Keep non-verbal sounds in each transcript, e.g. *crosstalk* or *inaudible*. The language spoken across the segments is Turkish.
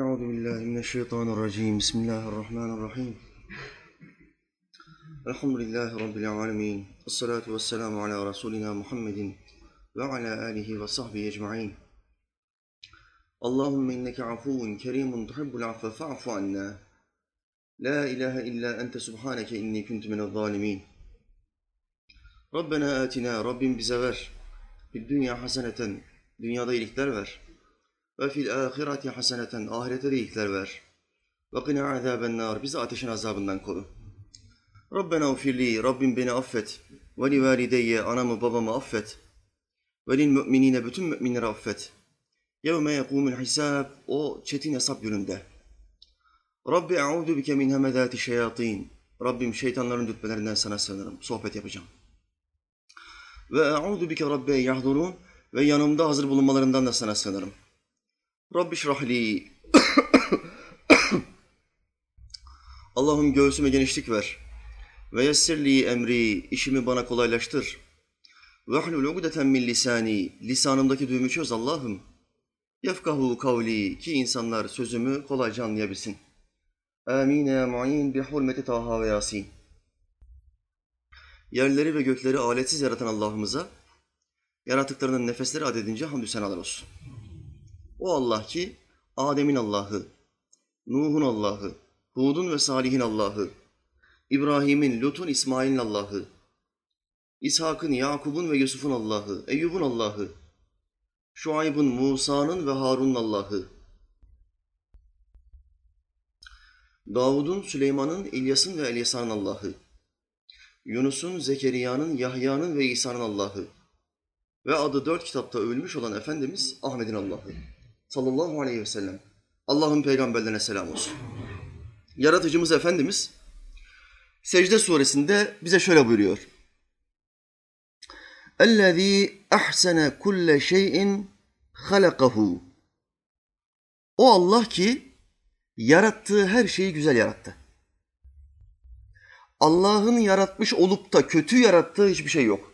أعوذ بالله من الشيطان الرجيم بسم الله الرحمن الرحيم الحمد لله رب العالمين والصلاة والسلام على رسولنا محمد وعلى آله وصحبه أجمعين اللهم إنك عفو كريم تحب العفو فاعف عنا لا إله إلا أنت سبحانك إني كنت من الظالمين ربنا آتنا رب bize ver في الدنيا حسنة dünyada iyilikler ver ve fil ahireti haseneten ahirete de iyilikler ver. Ve qina azaben nar bizi ateşin azabından koru. Rabbena ufirli Rabbim beni affet. Ve li valideyye anamı babamı affet. Ve lil müminine bütün müminleri affet. Yevme yekumul hisab o çetin hesap gününde. Rabbi e'udu bike min hemedati şeyatin. Rabbim şeytanların dürtmelerinden sana sığınırım. Sohbet yapacağım. Ve e'udu bike rabbe yahdurun ve yanımda hazır bulunmalarından da sana sığınırım. Rabbi şrahli. *coughs* Allah'ım göğsüme genişlik ver. Ve yessirli emri, işimi bana kolaylaştır. Ve hlul ugdeten min lisani, lisanımdaki düğümü çöz Allah'ım. Yefkahu kavli, ki insanlar sözümü kolayca anlayabilsin. Amin ya mu'in bi hurmeti Taha ve Yasin. Yerleri ve gökleri aletsiz yaratan Allah'ımıza, yaratıklarının nefesleri adedince hamdü senalar olsun. O Allah ki Adem'in Allah'ı, Nuh'un Allah'ı, Hud'un ve Salih'in Allah'ı, İbrahim'in, Lut'un, İsmail'in Allah'ı, İshak'ın, Yakub'un ve Yusuf'un Allah'ı, Eyyub'un Allah'ı, Şuayb'ın, Musa'nın ve Harun'un Allah'ı, Davud'un, Süleyman'ın, İlyas'ın ve Elyasa'nın Allah'ı, Yunus'un, Zekeriya'nın, Yahya'nın ve İsa'nın Allah'ı ve adı dört kitapta övülmüş olan Efendimiz Ahmet'in Allah'ı sallallahu aleyhi ve sellem. Allah'ın peygamberlerine selam olsun. Yaratıcımız Efendimiz Secde suresinde bize şöyle buyuruyor. اَلَّذ۪ي اَحْسَنَ كُلَّ شَيْءٍ خَلَقَهُ O Allah ki yarattığı her şeyi güzel yarattı. Allah'ın yaratmış olup da kötü yarattığı hiçbir şey yok.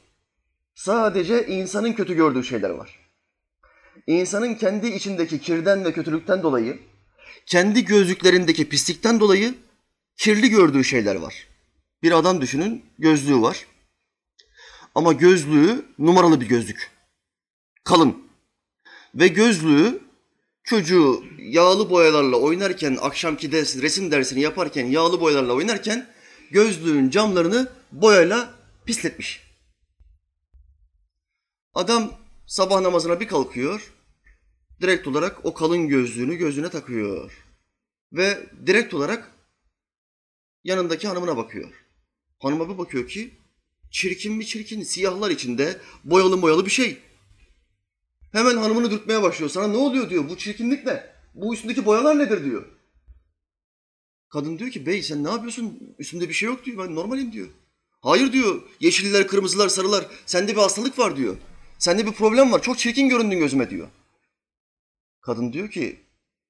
Sadece insanın kötü gördüğü şeyler var. İnsanın kendi içindeki kirden ve kötülükten dolayı, kendi gözlüklerindeki pislikten dolayı kirli gördüğü şeyler var. Bir adam düşünün, gözlüğü var. Ama gözlüğü numaralı bir gözlük. Kalın. Ve gözlüğü çocuğu yağlı boyalarla oynarken, akşamki ders, resim dersini yaparken yağlı boyalarla oynarken gözlüğün camlarını boyayla pisletmiş. Adam sabah namazına bir kalkıyor, direkt olarak o kalın gözlüğünü gözüne takıyor. Ve direkt olarak yanındaki hanımına bakıyor. Hanıma bir bakıyor ki çirkin mi çirkin, siyahlar içinde boyalı boyalı bir şey. Hemen hanımını dürtmeye başlıyor. Sana ne oluyor diyor, bu çirkinlik ne? Bu üstündeki boyalar nedir diyor. Kadın diyor ki bey sen ne yapıyorsun? Üstümde bir şey yok diyor. Ben normalim diyor. Hayır diyor. Yeşiller, kırmızılar, sarılar. Sende bir hastalık var diyor. Sende bir problem var. Çok çirkin göründün gözüme diyor. Kadın diyor ki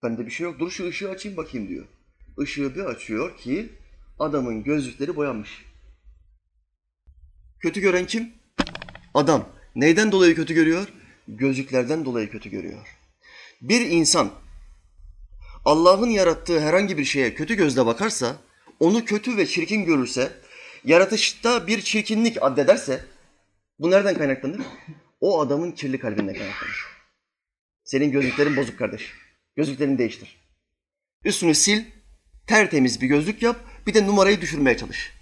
bende bir şey yok. Dur şu ışığı açayım bakayım diyor. Işığı bir açıyor ki adamın gözlükleri boyanmış. Kötü gören kim? Adam. Neyden dolayı kötü görüyor? Gözlüklerden dolayı kötü görüyor. Bir insan Allah'ın yarattığı herhangi bir şeye kötü gözle bakarsa, onu kötü ve çirkin görürse, yaratışta bir çirkinlik addederse, bu nereden kaynaklanır? O adamın kirli kalbinden kaynaklanır. Senin gözlüklerin bozuk kardeş. Gözlüklerini değiştir. Üstünü sil, tertemiz bir gözlük yap, bir de numarayı düşürmeye çalış.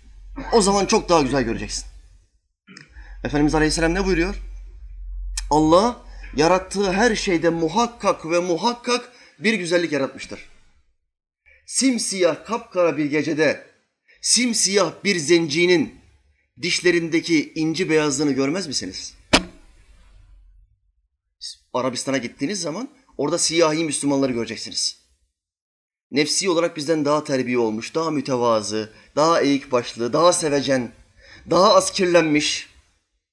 O zaman çok daha güzel göreceksin. Efendimiz Aleyhisselam ne buyuruyor? Allah yarattığı her şeyde muhakkak ve muhakkak bir güzellik yaratmıştır. Simsiyah kapkara bir gecede simsiyah bir zencinin dişlerindeki inci beyazlığını görmez misiniz? Arabistan'a gittiğiniz zaman orada siyahi Müslümanları göreceksiniz. Nefsi olarak bizden daha terbiye olmuş, daha mütevazı, daha eğik başlı, daha sevecen, daha az kirlenmiş.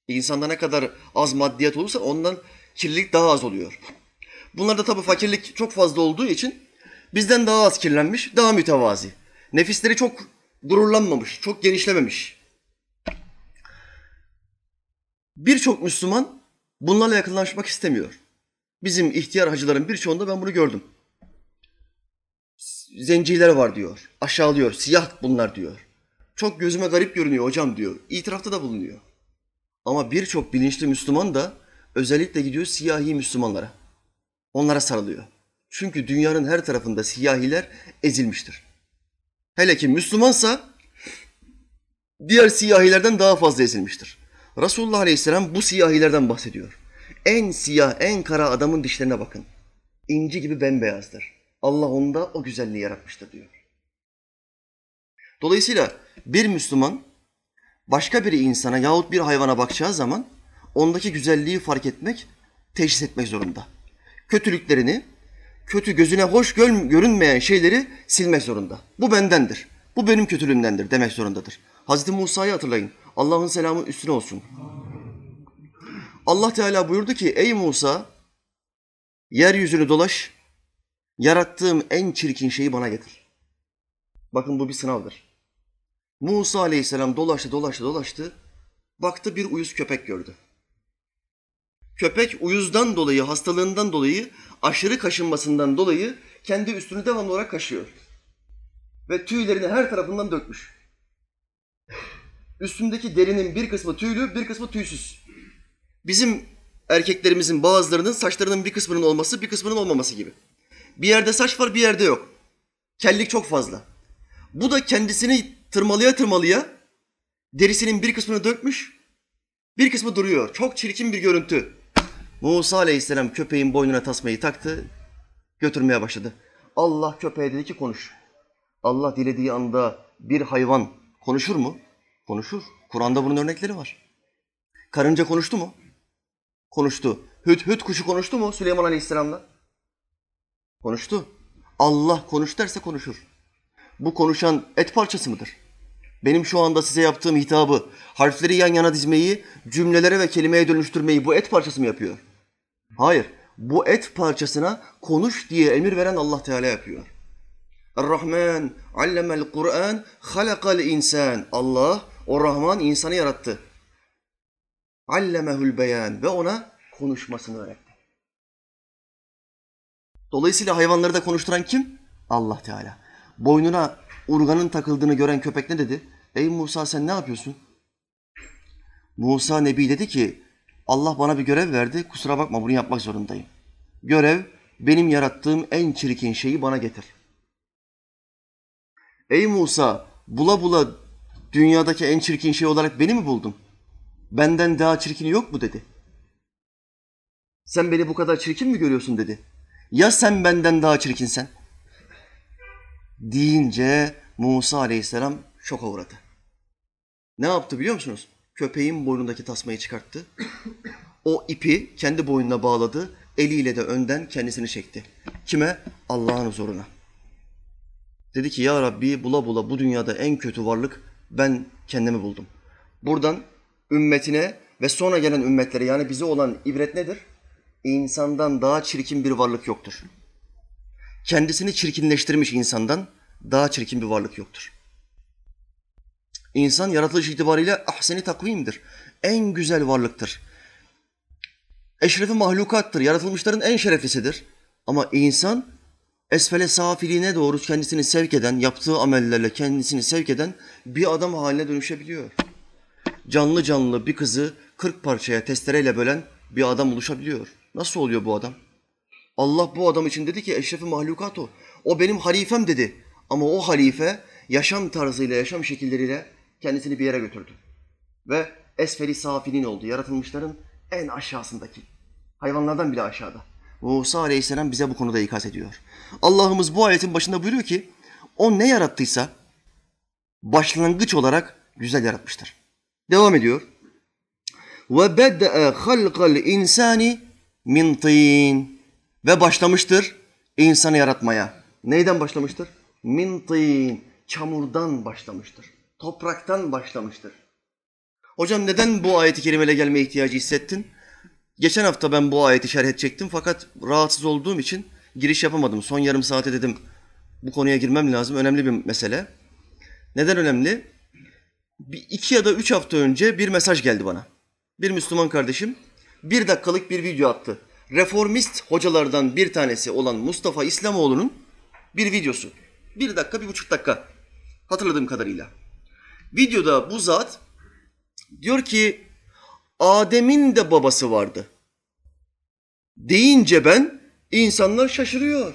İnsanda ne kadar az maddiyat olursa ondan kirlilik daha az oluyor. Bunlarda tabii fakirlik çok fazla olduğu için bizden daha az kirlenmiş, daha mütevazi. Nefisleri çok gururlanmamış, çok genişlememiş. Birçok Müslüman bunlarla yakınlaşmak istemiyor. Bizim ihtiyar hacıların birçoğunda ben bunu gördüm. zenciler var diyor. Aşağılıyor. Siyah bunlar diyor. Çok gözüme garip görünüyor hocam diyor. İtirafta da bulunuyor. Ama birçok bilinçli Müslüman da özellikle gidiyor siyahi Müslümanlara. Onlara sarılıyor. Çünkü dünyanın her tarafında siyahiler ezilmiştir. Hele ki Müslümansa diğer siyahilerden daha fazla ezilmiştir. Resulullah Aleyhisselam bu siyahilerden bahsediyor. En siyah, en kara adamın dişlerine bakın. İnci gibi bembeyazdır. Allah onda o güzelliği yaratmıştır diyor. Dolayısıyla bir Müslüman başka bir insana yahut bir hayvana bakacağı zaman ondaki güzelliği fark etmek, teşhis etmek zorunda. Kötülüklerini, kötü gözüne hoş görünmeyen şeyleri silmek zorunda. Bu bendendir. Bu benim kötülüğümdendir demek zorundadır. Hazreti Musa'yı hatırlayın. Allah'ın selamı üstüne olsun. Allah Teala buyurdu ki ey Musa yeryüzünü dolaş, yarattığım en çirkin şeyi bana getir. Bakın bu bir sınavdır. Musa aleyhisselam dolaştı dolaştı dolaştı. Baktı bir uyuz köpek gördü. Köpek uyuzdan dolayı, hastalığından dolayı, aşırı kaşınmasından dolayı kendi üstünü devamlı olarak kaşıyor. Ve tüylerini her tarafından dökmüş. *laughs* Üstündeki derinin bir kısmı tüylü, bir kısmı tüysüz. Bizim erkeklerimizin bazılarının saçlarının bir kısmının olması, bir kısmının olmaması gibi. Bir yerde saç var, bir yerde yok. Kellik çok fazla. Bu da kendisini tırmalıya tırmalıya derisinin bir kısmını dökmüş, bir kısmı duruyor. Çok çirkin bir görüntü. Musa aleyhisselam köpeğin boynuna tasmayı taktı, götürmeye başladı. Allah köpeğe dedi ki konuş. Allah dilediği anda bir hayvan konuşur mu? Konuşur. Kur'an'da bunun örnekleri var. Karınca konuştu mu? Konuştu. Hüt hüt kuşu konuştu mu Süleyman Aleyhisselam'la? Konuştu. Allah konuş derse konuşur. Bu konuşan et parçası mıdır? Benim şu anda size yaptığım hitabı, harfleri yan yana dizmeyi, cümlelere ve kelimeye dönüştürmeyi bu et parçası mı yapıyor? Hayır. Bu et parçasına konuş diye emir veren Allah Teala yapıyor. Er-Rahman allemel Kur'an halakal insan. Allah o Rahman insanı yarattı. Allemehul beyan ve ona konuşmasını öğretti. Dolayısıyla hayvanları da konuşturan kim? Allah Teala. Boynuna urganın takıldığını gören köpek ne dedi? Ey Musa sen ne yapıyorsun? Musa Nebi dedi ki Allah bana bir görev verdi. Kusura bakma bunu yapmak zorundayım. Görev benim yarattığım en çirkin şeyi bana getir. Ey Musa bula bula dünyadaki en çirkin şey olarak beni mi buldun? Benden daha çirkini yok mu dedi. Sen beni bu kadar çirkin mi görüyorsun dedi. Ya sen benden daha çirkinsen? Deyince Musa aleyhisselam şoka uğradı. Ne yaptı biliyor musunuz? Köpeğin boynundaki tasmayı çıkarttı. O ipi kendi boynuna bağladı. Eliyle de önden kendisini çekti. Kime? Allah'ın huzuruna. Dedi ki ya Rabbi bula bula bu dünyada en kötü varlık ben kendimi buldum. Buradan ümmetine ve sonra gelen ümmetlere yani bize olan ibret nedir? İnsandan daha çirkin bir varlık yoktur. Kendisini çirkinleştirmiş insandan daha çirkin bir varlık yoktur. İnsan yaratılış itibariyle ahseni takvimdir. En güzel varlıktır. Eşrefi mahlukattır. Yaratılmışların en şereflisidir. Ama insan esfele safiliğine doğru kendisini sevk eden, yaptığı amellerle kendisini sevk eden bir adam haline dönüşebiliyor. Canlı canlı bir kızı kırk parçaya testereyle bölen bir adam oluşabiliyor. Nasıl oluyor bu adam? Allah bu adam için dedi ki eşrefi mahlukat o. O benim halifem dedi. Ama o halife yaşam tarzıyla, yaşam şekilleriyle kendisini bir yere götürdü. Ve esferi safilin oldu. Yaratılmışların en aşağısındaki. Hayvanlardan bile aşağıda. Musa Aleyhisselam bize bu konuda ikaz ediyor. Allah'ımız bu ayetin başında buyuruyor ki o ne yarattıysa başlangıç olarak güzel yaratmıştır. Devam ediyor. Ve bed'e halqal insani min tin ve başlamıştır insanı yaratmaya. Neyden başlamıştır? Min tin çamurdan başlamıştır. Topraktan başlamıştır. Hocam neden bu ayeti kerimele gelme ihtiyacı hissettin? Geçen hafta ben bu ayeti şerh edecektim fakat rahatsız olduğum için giriş yapamadım. Son yarım saate dedim bu konuya girmem lazım. Önemli bir mesele. Neden önemli? Bir, iki ya da üç hafta önce bir mesaj geldi bana. Bir Müslüman kardeşim bir dakikalık bir video attı. Reformist hocalardan bir tanesi olan Mustafa İslamoğlu'nun bir videosu. Bir dakika, bir buçuk dakika. Hatırladığım kadarıyla. Videoda bu zat diyor ki Adem'in de babası vardı. Deyince ben insanlar şaşırıyor.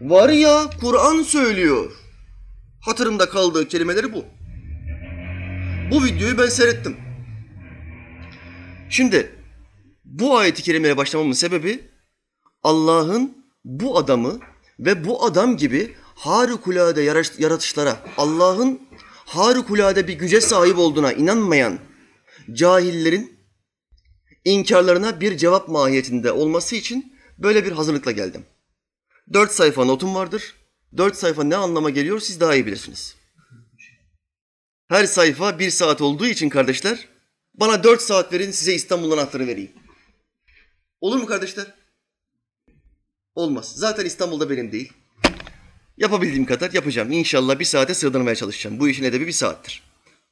Var ya Kur'an söylüyor. Hatırımda kaldığı kelimeleri bu. Bu videoyu ben seyrettim. Şimdi bu ayeti kerimeye başlamamın sebebi Allah'ın bu adamı ve bu adam gibi harikulade yaratışlara, Allah'ın harikulade bir güce sahip olduğuna inanmayan cahillerin inkarlarına bir cevap mahiyetinde olması için böyle bir hazırlıkla geldim. Dört sayfa notum vardır. Dört sayfa ne anlama geliyor siz daha iyi bilirsiniz. Her sayfa bir saat olduğu için kardeşler, bana dört saat verin size İstanbul'un anahtarı vereyim. Olur mu kardeşler? Olmaz. Zaten İstanbul'da benim değil. Yapabildiğim kadar yapacağım. İnşallah bir saate sığdırmaya çalışacağım. Bu işin edebi bir saattir.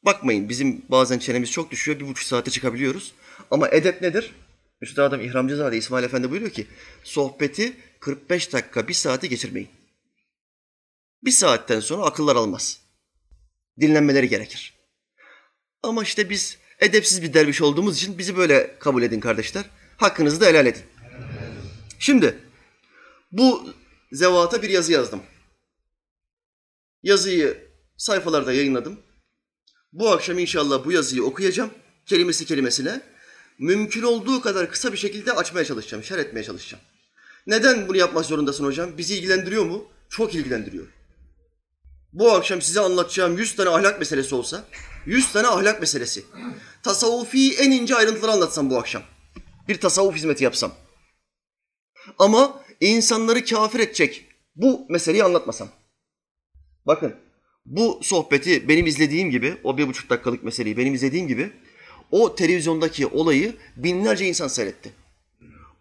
Bakmayın bizim bazen çenemiz çok düşüyor. Bir buçuk saate çıkabiliyoruz. Ama edep nedir? Üstadım İhramcızade İsmail Efendi buyuruyor ki sohbeti 45 dakika bir saate geçirmeyin. Bir saatten sonra akıllar almaz. Dinlenmeleri gerekir. Ama işte biz edepsiz bir derviş olduğumuz için bizi böyle kabul edin kardeşler. Hakkınızı da helal edin. Şimdi bu zevata bir yazı yazdım. Yazıyı sayfalarda yayınladım. Bu akşam inşallah bu yazıyı okuyacağım. Kelimesi kelimesine. Mümkün olduğu kadar kısa bir şekilde açmaya çalışacağım, şer etmeye çalışacağım. Neden bunu yapmak zorundasın hocam? Bizi ilgilendiriyor mu? Çok ilgilendiriyor. Bu akşam size anlatacağım 100 tane ahlak meselesi olsa, 100 tane ahlak meselesi. Tasavvufi en ince ayrıntıları anlatsam bu akşam. Bir tasavvuf hizmeti yapsam. Ama insanları kafir edecek bu meseleyi anlatmasam. Bakın bu sohbeti benim izlediğim gibi, o bir buçuk dakikalık meseleyi benim izlediğim gibi o televizyondaki olayı binlerce insan seyretti.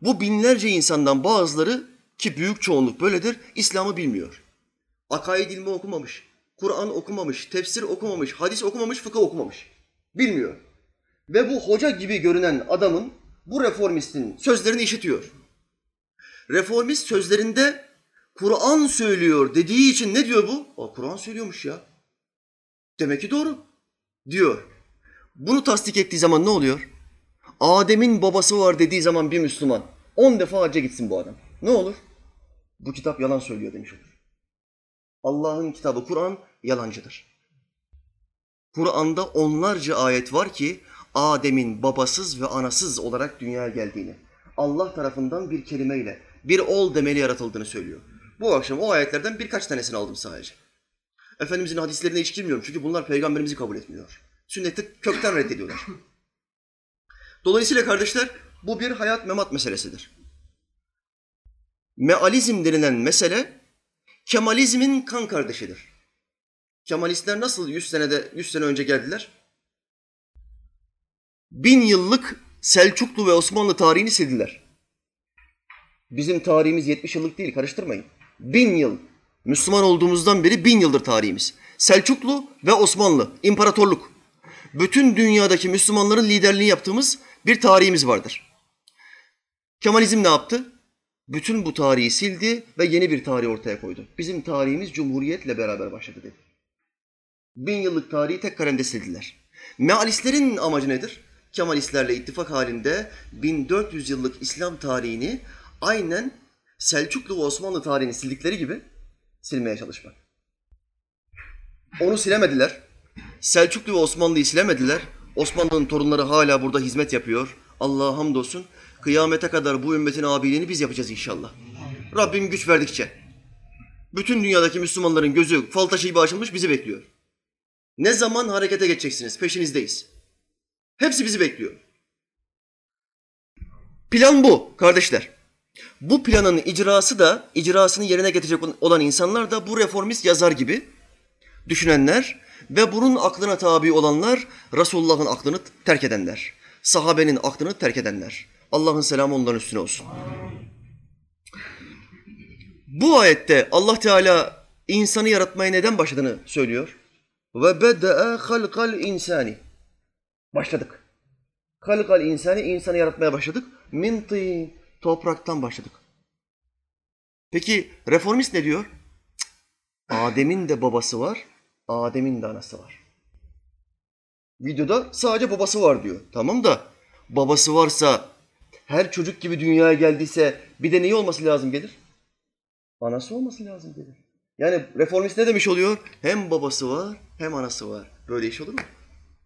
Bu binlerce insandan bazıları ki büyük çoğunluk böyledir, İslam'ı bilmiyor. Akaid ilmi okumamış, Kur'an okumamış, tefsir okumamış, hadis okumamış, fıkıh okumamış. Bilmiyor. Ve bu hoca gibi görünen adamın, bu reformistin sözlerini işitiyor. Reformist sözlerinde Kur'an söylüyor dediği için ne diyor bu? Kur'an söylüyormuş ya. Demek ki doğru diyor. Bunu tasdik ettiği zaman ne oluyor? Adem'in babası var dediği zaman bir Müslüman on defa hacca gitsin bu adam. Ne olur? Bu kitap yalan söylüyor demiş olur. Allah'ın kitabı Kur'an yalancıdır. Kur'an'da onlarca ayet var ki Adem'in babasız ve anasız olarak dünyaya geldiğini, Allah tarafından bir kelimeyle, bir ol demeli yaratıldığını söylüyor. Bu akşam o ayetlerden birkaç tanesini aldım sadece. Efendimizin hadislerine hiç girmiyorum çünkü bunlar peygamberimizi kabul etmiyor. Sünneti kökten reddediyorlar. Dolayısıyla kardeşler bu bir hayat memat meselesidir. Mealizm denilen mesele Kemalizmin kan kardeşidir. Kemalistler nasıl 100 senede 100 sene önce geldiler? Bin yıllık Selçuklu ve Osmanlı tarihini sildiler. Bizim tarihimiz 70 yıllık değil, karıştırmayın. Bin yıl. Müslüman olduğumuzdan beri bin yıldır tarihimiz. Selçuklu ve Osmanlı, imparatorluk. Bütün dünyadaki Müslümanların liderliğini yaptığımız bir tarihimiz vardır. Kemalizm ne yaptı? Bütün bu tarihi sildi ve yeni bir tarih ortaya koydu. Bizim tarihimiz Cumhuriyet'le beraber başladı dedi. Bin yıllık tarihi tek kalemde sildiler. Mealistlerin amacı nedir? Kemalistlerle ittifak halinde 1400 yıllık İslam tarihini aynen Selçuklu ve Osmanlı tarihini sildikleri gibi silmeye çalışmak. Onu silemediler. Selçuklu ve Osmanlı'yı silemediler. Osmanlı'nın torunları hala burada hizmet yapıyor. Allah'a hamdolsun. Kıyamete kadar bu ümmetin abiliğini biz yapacağız inşallah. Rabbim güç verdikçe. Bütün dünyadaki Müslümanların gözü fal taşı gibi açılmış bizi bekliyor. Ne zaman harekete geçeceksiniz? Peşinizdeyiz. Hepsi bizi bekliyor. Plan bu kardeşler. Bu planın icrası da, icrasını yerine getirecek olan insanlar da bu reformist yazar gibi düşünenler ve bunun aklına tabi olanlar Resulullah'ın aklını terk edenler. Sahabenin aklını terk edenler. Allah'ın selamı onların üstüne olsun. Bu ayette Allah Teala insanı yaratmaya neden başladığını söylüyor. Ve beda'a halkal insani. Başladık. Halkal insani insanı yaratmaya başladık. Min tin topraktan başladık. Peki reformist ne diyor? Adem'in de babası var, Adem'in de anası var. Videoda sadece babası var diyor. Tamam da babası varsa her çocuk gibi dünyaya geldiyse bir de neyi olması lazım gelir? Anası olması lazım gelir. Yani reformist ne demiş oluyor? Hem babası var hem anası var. Böyle iş olur mu?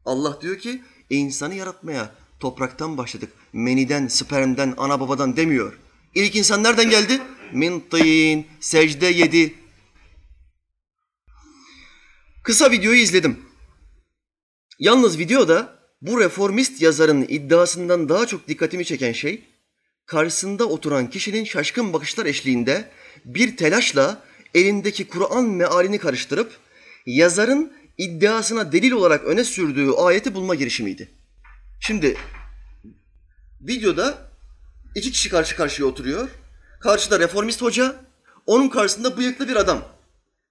Allah diyor ki insanı yaratmaya topraktan başladık. Meniden, spermden, ana babadan demiyor. İlk insan nereden geldi? Min tin, secde yedi. Kısa videoyu izledim. Yalnız videoda bu reformist yazarın iddiasından daha çok dikkatimi çeken şey, karşısında oturan kişinin şaşkın bakışlar eşliğinde bir telaşla elindeki Kur'an mealini karıştırıp yazarın iddiasına delil olarak öne sürdüğü ayeti bulma girişimiydi. Şimdi videoda iki kişi karşı karşıya oturuyor. Karşıda reformist hoca, onun karşısında bıyıklı bir adam.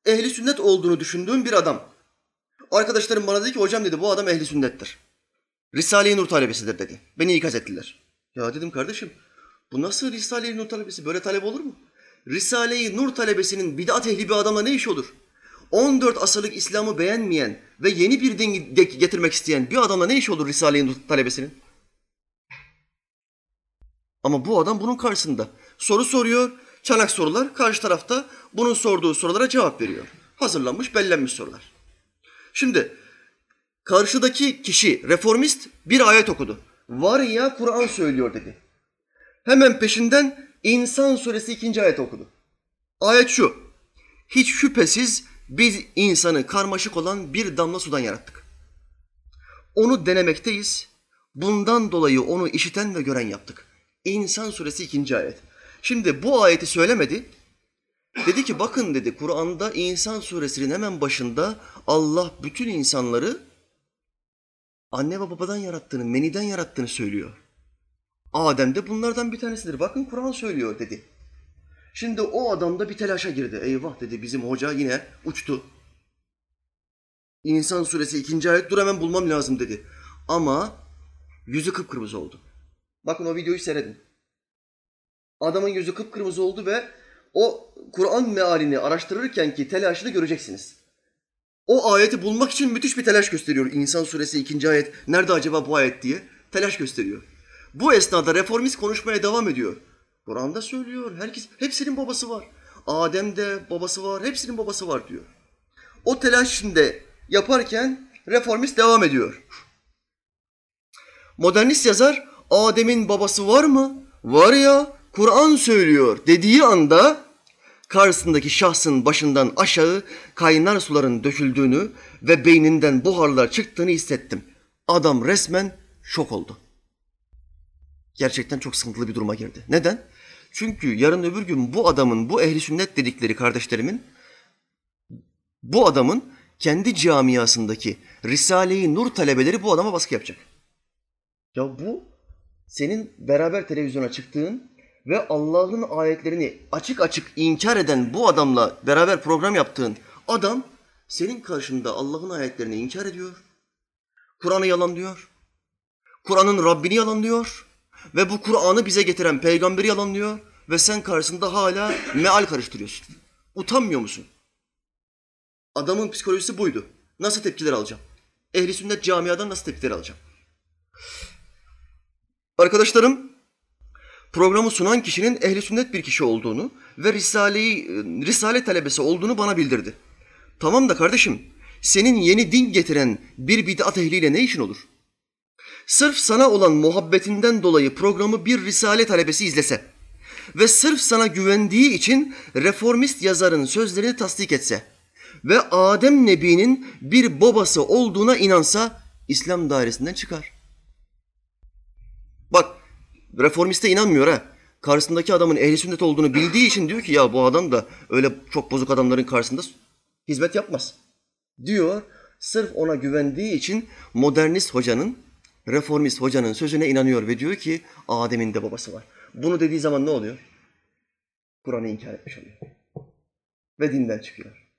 Ehli sünnet olduğunu düşündüğüm bir adam. Arkadaşlarım bana dedi ki hocam dedi bu adam ehli sünnettir. Risale-i Nur talebesidir dedi. Beni ikaz ettiler. Ya dedim kardeşim bu nasıl Risale-i Nur talebesi? Böyle talep olur mu? Risale-i Nur talebesinin bid'at ehli bir adamla ne iş olur? 14 asırlık İslam'ı beğenmeyen ve yeni bir din getirmek isteyen bir adamla ne iş olur Risale-i Nur talebesinin? Ama bu adam bunun karşısında. Soru soruyor, çanak sorular. Karşı tarafta bunun sorduğu sorulara cevap veriyor. Hazırlanmış, bellenmiş sorular. Şimdi karşıdaki kişi reformist bir ayet okudu. Var ya Kur'an söylüyor dedi. Hemen peşinden İnsan suresi ikinci ayet okudu. Ayet şu. Hiç şüphesiz biz insanı karmaşık olan bir damla sudan yarattık. Onu denemekteyiz. Bundan dolayı onu işiten ve gören yaptık. İnsan suresi ikinci ayet. Şimdi bu ayeti söylemedi. Dedi ki bakın dedi Kur'an'da İnsan suresinin hemen başında Allah bütün insanları anne ve babadan yarattığını, meniden yarattığını söylüyor. Adem de bunlardan bir tanesidir. Bakın Kur'an söylüyor dedi. Şimdi o adam da bir telaşa girdi. Eyvah dedi bizim hoca yine uçtu. İnsan suresi ikinci ayet dur hemen bulmam lazım dedi. Ama yüzü kıpkırmızı oldu. Bakın o videoyu seyredin. Adamın yüzü kıpkırmızı oldu ve o Kur'an mealini araştırırken ki telaşını göreceksiniz. O ayeti bulmak için müthiş bir telaş gösteriyor. İnsan suresi ikinci ayet. Nerede acaba bu ayet diye telaş gösteriyor. Bu esnada reformist konuşmaya devam ediyor. Kur'an'da söylüyor. Herkes, hepsinin babası var. Adem'de babası var, hepsinin babası var diyor. O telaş şimdi yaparken reformist devam ediyor. Modernist yazar Adem'in babası var mı? Var ya Kur'an söylüyor dediği anda karşısındaki şahsın başından aşağı kaynar suların döküldüğünü ve beyninden buharlar çıktığını hissettim. Adam resmen şok oldu. Gerçekten çok sıkıntılı bir duruma girdi. Neden? Çünkü yarın öbür gün bu adamın, bu ehli sünnet dedikleri kardeşlerimin, bu adamın kendi camiasındaki Risale-i Nur talebeleri bu adama baskı yapacak. Ya bu senin beraber televizyona çıktığın ve Allah'ın ayetlerini açık açık inkar eden bu adamla beraber program yaptığın adam senin karşında Allah'ın ayetlerini inkar ediyor. Kur'an'ı yalanlıyor. Kur'an'ın Rabbini yalanlıyor. Ve bu Kur'an'ı bize getiren peygamberi yalanlıyor ve sen karşısında hala meal karıştırıyorsun. Utanmıyor musun? Adamın psikolojisi buydu. Nasıl tepkiler alacağım? Ehli sünnet camiadan nasıl tepkiler alacağım? Arkadaşlarım, programı sunan kişinin ehli sünnet bir kişi olduğunu ve Risale'yi Risale talebesi olduğunu bana bildirdi. Tamam da kardeşim, senin yeni din getiren bir bid'at ehliyle ne işin olur? Sırf sana olan muhabbetinden dolayı programı bir risale talebesi izlese ve sırf sana güvendiği için reformist yazarın sözlerini tasdik etse ve Adem Nebi'nin bir babası olduğuna inansa İslam dairesinden çıkar. Reformiste inanmıyor ha. Karşısındaki adamın ehli sünnet olduğunu bildiği için diyor ki ya bu adam da öyle çok bozuk adamların karşısında hizmet yapmaz. Diyor sırf ona güvendiği için modernist hocanın reformist hocanın sözüne inanıyor ve diyor ki Adem'in de babası var. Bunu dediği zaman ne oluyor? Kur'an'ı inkar etmiş oluyor. Ve dinden çıkıyor.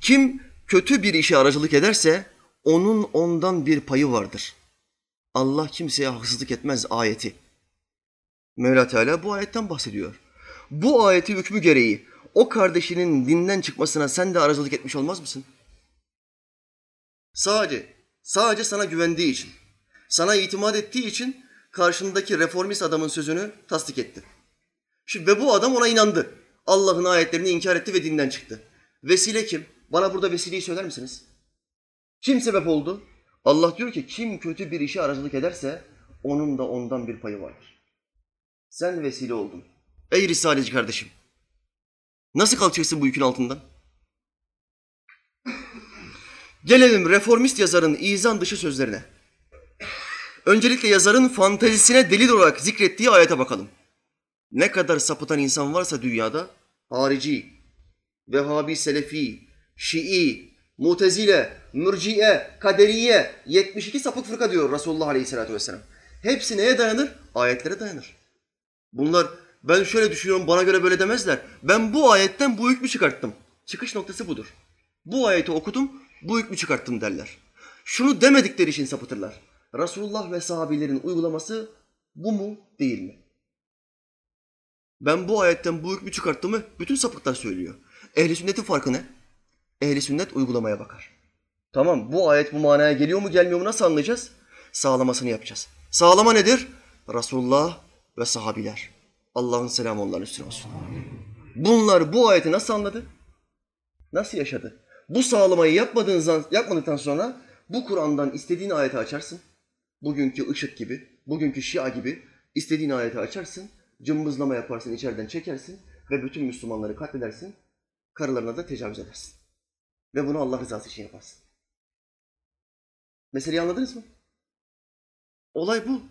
Kim kötü bir işe aracılık ederse onun ondan bir payı vardır. Allah kimseye haksızlık etmez ayeti. Mevla Teala bu ayetten bahsediyor. Bu ayeti hükmü gereği o kardeşinin dinden çıkmasına sen de aracılık etmiş olmaz mısın? Sadece, sadece sana güvendiği için, sana itimat ettiği için karşındaki reformist adamın sözünü tasdik etti. Şimdi ve bu adam ona inandı. Allah'ın ayetlerini inkar etti ve dinden çıktı. Vesile kim? Bana burada vesileyi söyler misiniz? Kim sebep oldu? Allah diyor ki kim kötü bir işe aracılık ederse onun da ondan bir payı vardır. Sen vesile oldun. Ey Risaleci kardeşim. Nasıl kalkacaksın bu yükün altından? *laughs* Gelelim reformist yazarın izan dışı sözlerine. Öncelikle yazarın fantezisine delil olarak zikrettiği ayete bakalım. Ne kadar sapıtan insan varsa dünyada harici, Vehhabi Selefi, Şii, Mutezile, Mürciye, Kaderiye 72 sapık fırka diyor Resulullah Aleyhisselatü Vesselam. Hepsi neye dayanır? Ayetlere dayanır. Bunlar ben şöyle düşünüyorum bana göre böyle demezler. Ben bu ayetten bu hükmü çıkarttım. Çıkış noktası budur. Bu ayeti okudum, bu hükmü çıkarttım derler. Şunu demedikleri için sapıtırlar. Resulullah ve sahabilerin uygulaması bu mu değil mi? Ben bu ayetten bu hükmü çıkarttığımı bütün sapıklar söylüyor. Ehli sünnetin farkı ne? Ehli sünnet uygulamaya bakar. Tamam bu ayet bu manaya geliyor mu gelmiyor mu nasıl anlayacağız? Sağlamasını yapacağız. Sağlama nedir? Resulullah ve sahabiler. Allah'ın selamı onların üstüne olsun. Bunlar bu ayeti nasıl anladı? Nasıl yaşadı? Bu sağlamayı yapmadığınızdan, yapmadıktan sonra bu Kur'an'dan istediğin ayeti açarsın. Bugünkü ışık gibi, bugünkü şia gibi istediğin ayeti açarsın. Cımbızlama yaparsın, içeriden çekersin ve bütün Müslümanları katledersin. Karılarına da tecavüz edersin. Ve bunu Allah rızası için yaparsın. Meseleyi anladınız mı? Olay bu.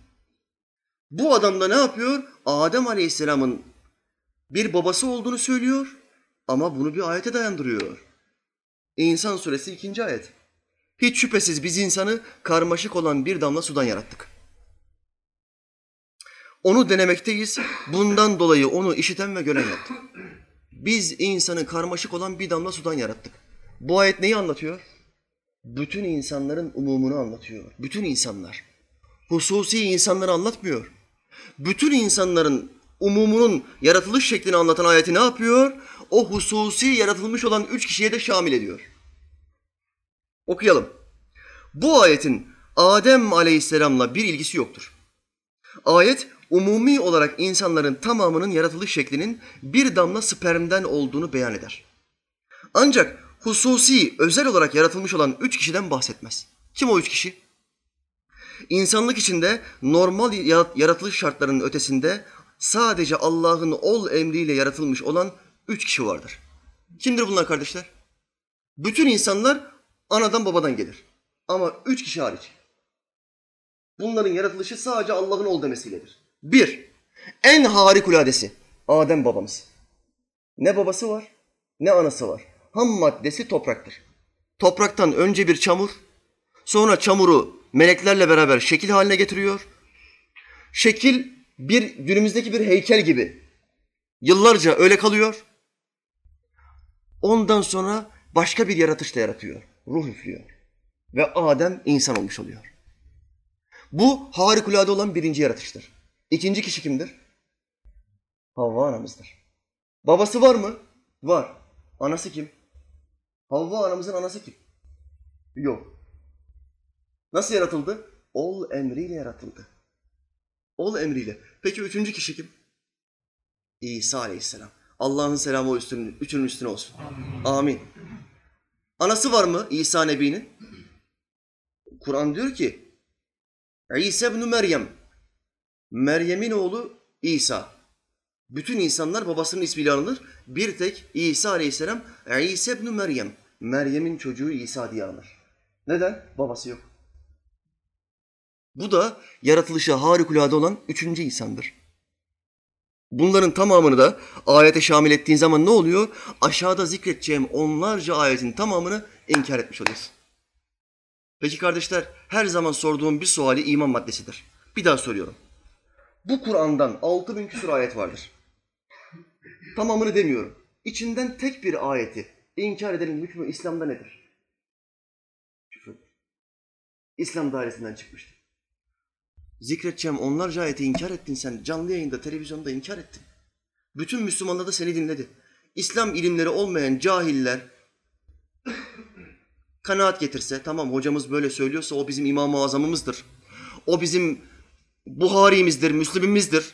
Bu adam da ne yapıyor? Adem Aleyhisselam'ın bir babası olduğunu söylüyor ama bunu bir ayete dayandırıyor. İnsan suresi ikinci ayet. Hiç şüphesiz biz insanı karmaşık olan bir damla sudan yarattık. Onu denemekteyiz. Bundan dolayı onu işiten ve gören yaptık. Biz insanı karmaşık olan bir damla sudan yarattık. Bu ayet neyi anlatıyor? Bütün insanların umumunu anlatıyor. Bütün insanlar. Hususi insanları anlatmıyor. Bütün insanların umumunun yaratılış şeklini anlatan ayeti ne yapıyor? O hususi yaratılmış olan üç kişiye de şamil ediyor. Okuyalım. Bu ayetin Adem aleyhisselamla bir ilgisi yoktur. Ayet umumi olarak insanların tamamının yaratılış şeklinin bir damla spermden olduğunu beyan eder. Ancak hususi, özel olarak yaratılmış olan üç kişiden bahsetmez. Kim o üç kişi? İnsanlık içinde normal yaratılış şartlarının ötesinde sadece Allah'ın ol emriyle yaratılmış olan üç kişi vardır. Kimdir bunlar kardeşler? Bütün insanlar anadan babadan gelir. Ama üç kişi hariç. Bunların yaratılışı sadece Allah'ın ol demesiyledir. Bir, en harikuladesi Adem babamız. Ne babası var ne anası var. Ham maddesi topraktır. Topraktan önce bir çamur, sonra çamuru meleklerle beraber şekil haline getiriyor. Şekil bir günümüzdeki bir heykel gibi yıllarca öyle kalıyor. Ondan sonra başka bir yaratışla yaratıyor. Ruh üflüyor. Ve Adem insan olmuş oluyor. Bu harikulade olan birinci yaratıştır. İkinci kişi kimdir? Havva anamızdır. Babası var mı? Var. Anası kim? Havva anamızın anası kim? Yok. Nasıl yaratıldı? Ol emriyle yaratıldı. Ol emriyle. Peki üçüncü kişi kim? İsa aleyhisselam. Allah'ın selamı o üstünün, üçünün üstüne olsun. Amin. Anası var mı İsa Nebi'nin? Kur'an diyor ki İsa ibn Meryem. Meryem'in oğlu İsa. Bütün insanlar babasının ismiyle anılır. Bir tek İsa aleyhisselam İsa ibn Meryem. Meryem'in çocuğu İsa diye anılır. Neden? Babası yok. Bu da yaratılışı harikulade olan üçüncü insandır. Bunların tamamını da ayete şamil ettiğin zaman ne oluyor? Aşağıda zikredeceğim onlarca ayetin tamamını inkar etmiş oluyorsun. Peki kardeşler, her zaman sorduğum bir suali iman maddesidir. Bir daha soruyorum. Bu Kur'an'dan altı bin küsur ayet vardır. Tamamını demiyorum. İçinden tek bir ayeti inkar edenin hükmü İslam'da nedir? Küfür. İslam dairesinden çıkmıştır. Zikredeceğim onlarca ayeti inkar ettin sen. Canlı yayında, televizyonda inkar ettin. Bütün Müslümanlar da seni dinledi. İslam ilimleri olmayan cahiller *laughs* kanaat getirse, tamam hocamız böyle söylüyorsa o bizim İmam-ı Azamımızdır. O bizim Buhari'mizdir, Müslüm'ümüzdir.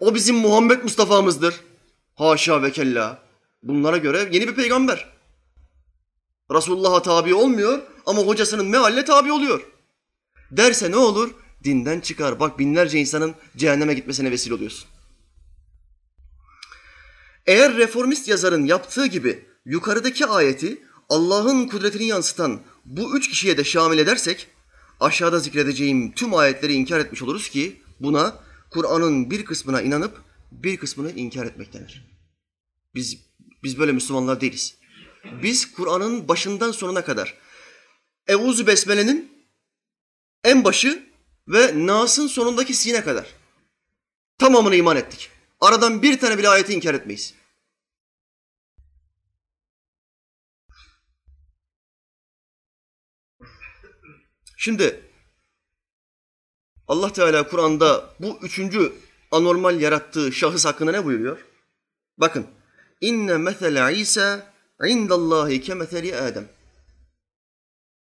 O bizim Muhammed Mustafa'mızdır. Haşa ve kella. Bunlara göre yeni bir peygamber. Resulullah'a tabi olmuyor ama hocasının mealine tabi oluyor. Derse ne olur? Dinden çıkar. Bak binlerce insanın cehenneme gitmesine vesile oluyorsun. Eğer reformist yazarın yaptığı gibi yukarıdaki ayeti Allah'ın kudretini yansıtan bu üç kişiye de şamil edersek aşağıda zikredeceğim tüm ayetleri inkar etmiş oluruz ki buna Kur'an'ın bir kısmına inanıp bir kısmını inkar etmek denir. Biz biz böyle Müslümanlar değiliz. Biz Kur'an'ın başından sonuna kadar Evuzu Besmele'nin en başı ve Nas'ın sonundaki sine kadar tamamını iman ettik. Aradan bir tane bile ayeti inkar etmeyiz. Şimdi Allah Teala Kur'an'da bu üçüncü anormal yarattığı şahıs hakkında ne buyuruyor? Bakın. İnne mesele İsa indallahi kemeseli Adem.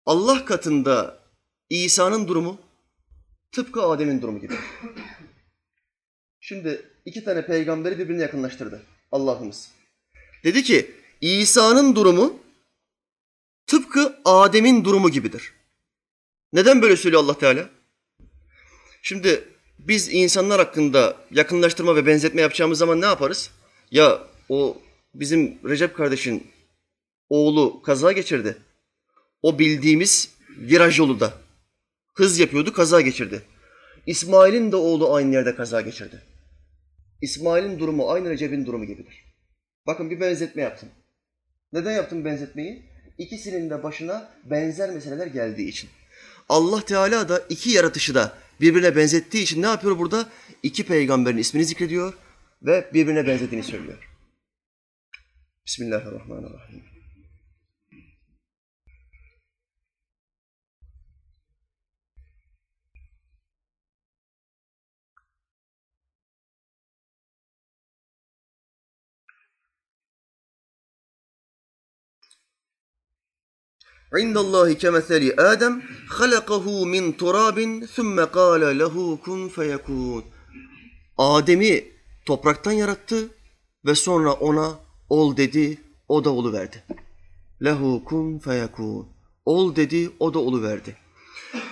Allah katında İsa'nın durumu tıpkı Adem'in durumu gibi. Şimdi iki tane peygamberi birbirine yakınlaştırdı Allah'ımız. Dedi ki İsa'nın durumu tıpkı Adem'in durumu gibidir. Neden böyle söylüyor Allah Teala? Şimdi biz insanlar hakkında yakınlaştırma ve benzetme yapacağımız zaman ne yaparız? Ya o bizim Recep kardeşin oğlu kaza geçirdi. O bildiğimiz viraj yolunda. Hız yapıyordu, kaza geçirdi. İsmail'in de oğlu aynı yerde kaza geçirdi. İsmail'in durumu aynı Recep'in durumu gibidir. Bakın bir benzetme yaptım. Neden yaptım benzetmeyi? İkisinin de başına benzer meseleler geldiği için. Allah Teala da iki yaratışı da birbirine benzettiği için ne yapıyor burada? İki peygamberin ismini zikrediyor ve birbirine benzediğini söylüyor. Bismillahirrahmanirrahim. عند الله كمثل آدم خلقه من تراب ثم قال له كن فيكون Adem'i topraktan yarattı ve sonra ona ol dedi, o da olu verdi. Lehu kun feyekun. Ol dedi, o da olu verdi.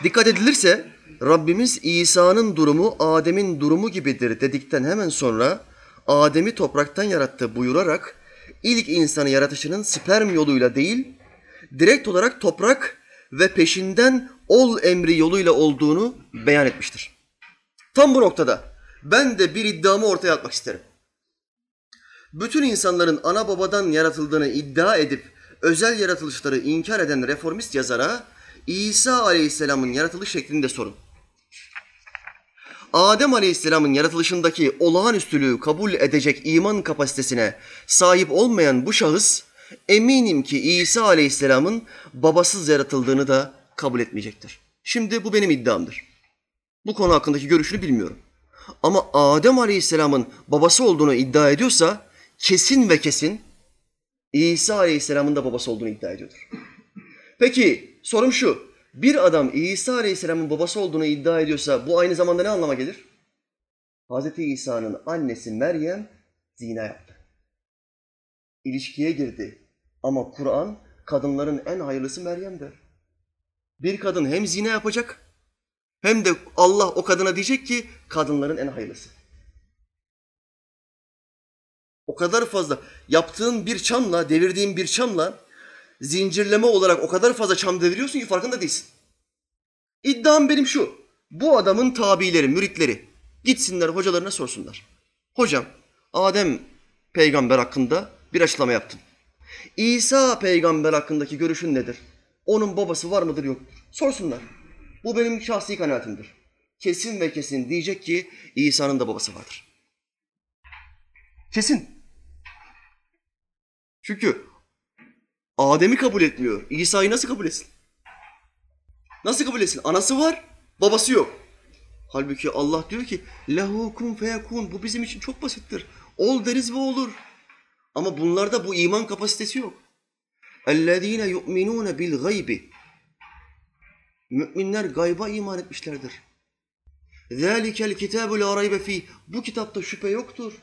Dikkat edilirse Rabbimiz İsa'nın durumu Adem'in durumu gibidir dedikten hemen sonra Adem'i topraktan yarattı buyurarak ilk insanı yaratışının sperm yoluyla değil, direkt olarak toprak ve peşinden ol emri yoluyla olduğunu beyan etmiştir. Tam bu noktada ben de bir iddiamı ortaya atmak isterim. Bütün insanların ana babadan yaratıldığını iddia edip özel yaratılışları inkar eden reformist yazara İsa Aleyhisselam'ın yaratılış şeklini de sorun. Adem Aleyhisselam'ın yaratılışındaki olağanüstülüğü kabul edecek iman kapasitesine sahip olmayan bu şahıs eminim ki İsa Aleyhisselam'ın babasız yaratıldığını da kabul etmeyecektir. Şimdi bu benim iddiamdır. Bu konu hakkındaki görüşünü bilmiyorum. Ama Adem Aleyhisselam'ın babası olduğunu iddia ediyorsa kesin ve kesin İsa Aleyhisselam'ın da babası olduğunu iddia ediyordur. Peki sorum şu. Bir adam İsa Aleyhisselam'ın babası olduğunu iddia ediyorsa bu aynı zamanda ne anlama gelir? Hz. İsa'nın annesi Meryem zina yaptı. İlişkiye girdi. Ama Kur'an kadınların en hayırlısı Meryem'dir. Bir kadın hem zina yapacak hem de Allah o kadına diyecek ki kadınların en hayırlısı. O kadar fazla yaptığın bir çamla, devirdiğin bir çamla zincirleme olarak o kadar fazla çam deviriyorsun ki farkında değilsin. İddiam benim şu. Bu adamın tabileri, müritleri gitsinler hocalarına sorsunlar. Hocam Adem peygamber hakkında bir açıklama yaptım. İsa peygamber hakkındaki görüşün nedir? Onun babası var mıdır yoktur? Sorsunlar. Bu benim şahsi kanaatimdir. Kesin ve kesin diyecek ki İsa'nın da babası vardır. Kesin. Çünkü Adem'i kabul etmiyor. İsa'yı nasıl kabul etsin? Nasıl kabul etsin? Anası var, babası yok. Halbuki Allah diyor ki lehu kun feyekun. Bu bizim için çok basittir. Ol deriz ve olur. Ama bunlarda bu iman kapasitesi yok. اَلَّذ۪ينَ يُؤْمِنُونَ بِالْغَيْبِ Müminler gayba iman etmişlerdir. ذَٰلِكَ الْكِتَابُ لَا رَيْبَ ف۪يهِ Bu kitapta şüphe yoktur.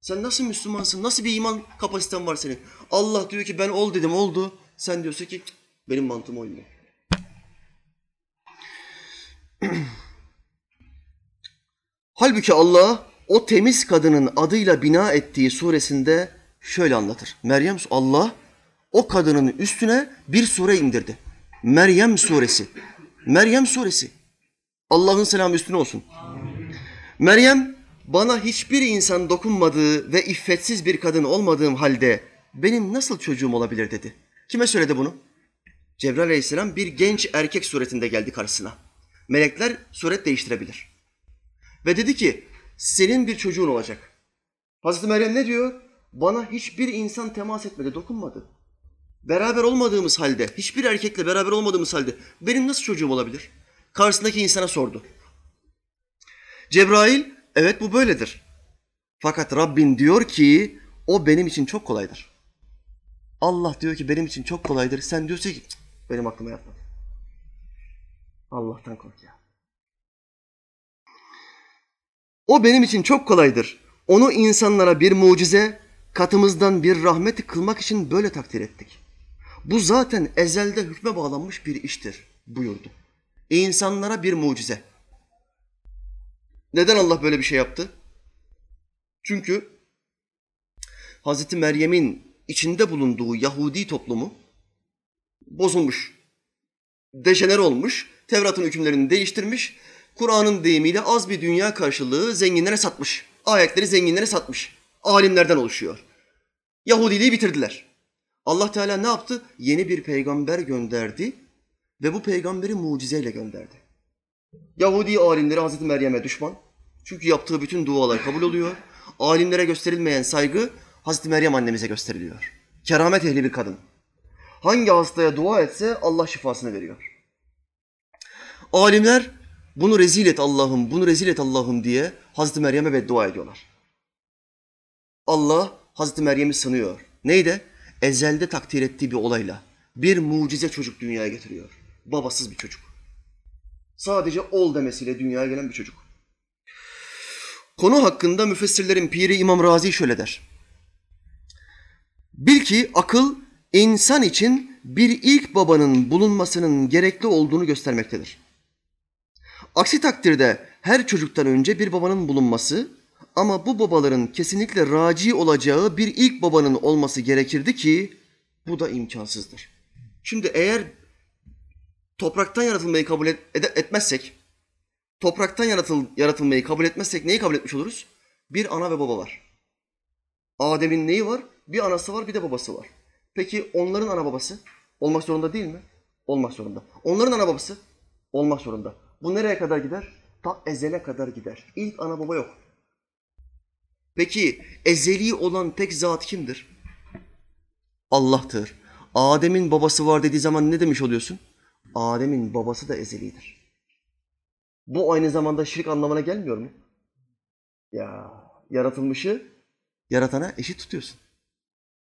Sen nasıl Müslümansın? Nasıl bir iman kapasiten var senin? Allah diyor ki ben ol dedim oldu. Sen diyorsun ki benim mantığım uymuyor. *clears throat* Halbuki Allah o temiz kadının adıyla bina ettiği suresinde şöyle anlatır. Meryem Allah o kadının üstüne bir sure indirdi. Meryem suresi. Meryem suresi. Allah'ın selamı üstüne olsun. Meryem bana hiçbir insan dokunmadığı ve iffetsiz bir kadın olmadığım halde benim nasıl çocuğum olabilir dedi. Kime söyledi bunu? Cebrail aleyhisselam bir genç erkek suretinde geldi karşısına. Melekler suret değiştirebilir. Ve dedi ki senin bir çocuğun olacak. Hazreti Meryem ne diyor? Bana hiçbir insan temas etmedi, dokunmadı. Beraber olmadığımız halde, hiçbir erkekle beraber olmadığımız halde benim nasıl çocuğum olabilir? Karşısındaki insana sordu. Cebrail, evet bu böyledir. Fakat Rabbin diyor ki o benim için çok kolaydır. Allah diyor ki benim için çok kolaydır. Sen diyorsun ki benim aklıma yatmadı. Allah'tan kork ya. O benim için çok kolaydır. Onu insanlara bir mucize, katımızdan bir rahmet kılmak için böyle takdir ettik. Bu zaten ezelde hükme bağlanmış bir iştir buyurdu. İnsanlara bir mucize. Neden Allah böyle bir şey yaptı? Çünkü Hazreti Meryem'in içinde bulunduğu Yahudi toplumu bozulmuş, deşener olmuş, Tevrat'ın hükümlerini değiştirmiş, Kur'an'ın deyimiyle az bir dünya karşılığı zenginlere satmış. Ayetleri zenginlere satmış. Alimlerden oluşuyor. Yahudiliği bitirdiler. Allah Teala ne yaptı? Yeni bir peygamber gönderdi ve bu peygamberi mucizeyle gönderdi. Yahudi alimleri Hazreti Meryem'e düşman. Çünkü yaptığı bütün dualar kabul oluyor. Alimlere gösterilmeyen saygı Hazreti Meryem annemize gösteriliyor. Keramet ehli bir kadın. Hangi hastaya dua etse Allah şifasını veriyor. Alimler bunu rezil et Allah'ım, bunu rezil et Allah'ım diye Hazreti Meryem'e beddua ediyorlar. Allah Hazreti Meryem'i sınıyor. Neydi? Ezelde takdir ettiği bir olayla. Bir mucize çocuk dünyaya getiriyor. Babasız bir çocuk. Sadece ol demesiyle dünyaya gelen bir çocuk. Konu hakkında müfessirlerin piri İmam Razi şöyle der. Bil ki akıl insan için bir ilk babanın bulunmasının gerekli olduğunu göstermektedir. Aksi takdirde her çocuktan önce bir babanın bulunması ama bu babaların kesinlikle raci olacağı bir ilk babanın olması gerekirdi ki bu da imkansızdır. Şimdi eğer topraktan yaratılmayı kabul et, etmezsek, topraktan yaratıl, yaratılmayı kabul etmezsek neyi kabul etmiş oluruz? Bir ana ve baba var. Adem'in neyi var? Bir anası var, bir de babası var. Peki onların ana babası olmak zorunda değil mi? Olmak zorunda. Onların ana babası olmak zorunda. Bu nereye kadar gider? Ta ezele kadar gider. İlk ana baba yok. Peki ezeli olan tek zat kimdir? Allah'tır. Adem'in babası var dediği zaman ne demiş oluyorsun? Adem'in babası da ezelidir. Bu aynı zamanda şirk anlamına gelmiyor mu? Ya yaratılmışı yaratana eşit tutuyorsun.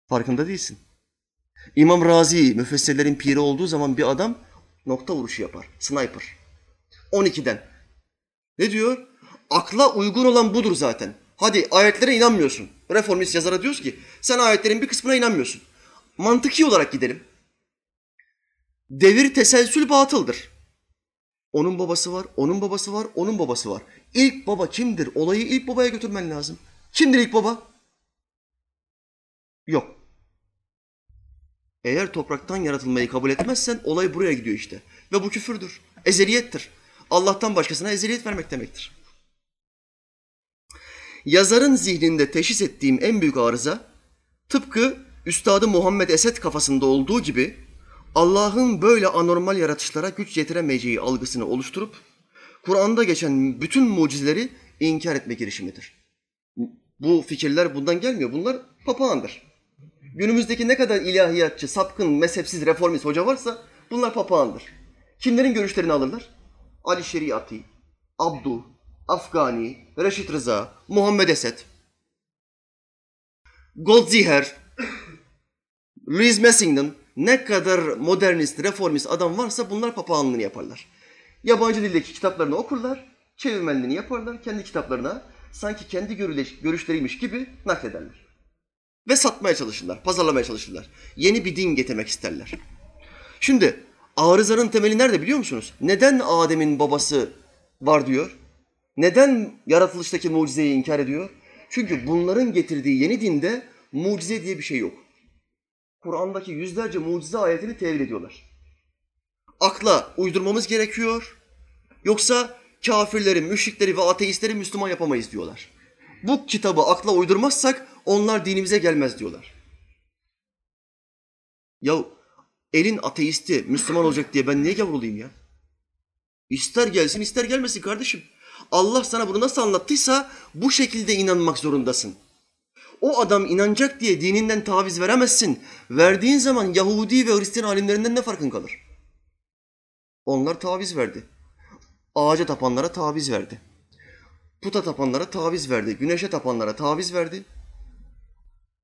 Farkında değilsin. İmam Razi müfessirlerin piri olduğu zaman bir adam nokta vuruşu yapar. Sniper. 12'den. Ne diyor? Akla uygun olan budur zaten. Hadi ayetlere inanmıyorsun. Reformist yazara diyoruz ki sen ayetlerin bir kısmına inanmıyorsun. Mantıki olarak gidelim. Devir teselsül batıldır. Onun babası var, onun babası var, onun babası var. İlk baba kimdir? Olayı ilk babaya götürmen lazım. Kimdir ilk baba? Yok. Eğer topraktan yaratılmayı kabul etmezsen olay buraya gidiyor işte. Ve bu küfürdür, ezeliyettir. Allah'tan başkasına eziliyet vermek demektir. Yazarın zihninde teşhis ettiğim en büyük arıza, tıpkı Üstadı Muhammed Esed kafasında olduğu gibi Allah'ın böyle anormal yaratışlara güç yetiremeyeceği algısını oluşturup Kur'an'da geçen bütün mucizeleri inkar etme girişimidir. Bu fikirler bundan gelmiyor. Bunlar papağandır. Günümüzdeki ne kadar ilahiyatçı, sapkın, mezhepsiz, reformist hoca varsa bunlar papağandır. Kimlerin görüşlerini alırlar? Ali Şeriati, Abdu, Afgani, Reşit Rıza, Muhammed Esed. Goldziher, *coughs* Louis Messington ne kadar modernist, reformist adam varsa bunlar papağanlığını yaparlar. Yabancı dildeki kitaplarını okurlar, çevirmenliğini yaparlar kendi kitaplarına sanki kendi görüşleriymiş gibi naklederler. Ve satmaya çalışırlar, pazarlamaya çalışırlar. Yeni bir din getirmek isterler. Şimdi arızanın temeli nerede biliyor musunuz? Neden Adem'in babası var diyor? Neden yaratılıştaki mucizeyi inkar ediyor? Çünkü bunların getirdiği yeni dinde mucize diye bir şey yok. Kur'an'daki yüzlerce mucize ayetini tevil ediyorlar. Akla uydurmamız gerekiyor. Yoksa kafirleri, müşrikleri ve ateistleri Müslüman yapamayız diyorlar. Bu kitabı akla uydurmazsak onlar dinimize gelmez diyorlar. Ya elin ateisti Müslüman olacak diye ben niye gavrulayım ya? İster gelsin ister gelmesin kardeşim. Allah sana bunu nasıl anlattıysa bu şekilde inanmak zorundasın. O adam inanacak diye dininden taviz veremezsin. Verdiğin zaman Yahudi ve Hristiyan alimlerinden ne farkın kalır? Onlar taviz verdi. Ağaca tapanlara taviz verdi. Puta tapanlara taviz verdi. Güneşe tapanlara taviz verdi.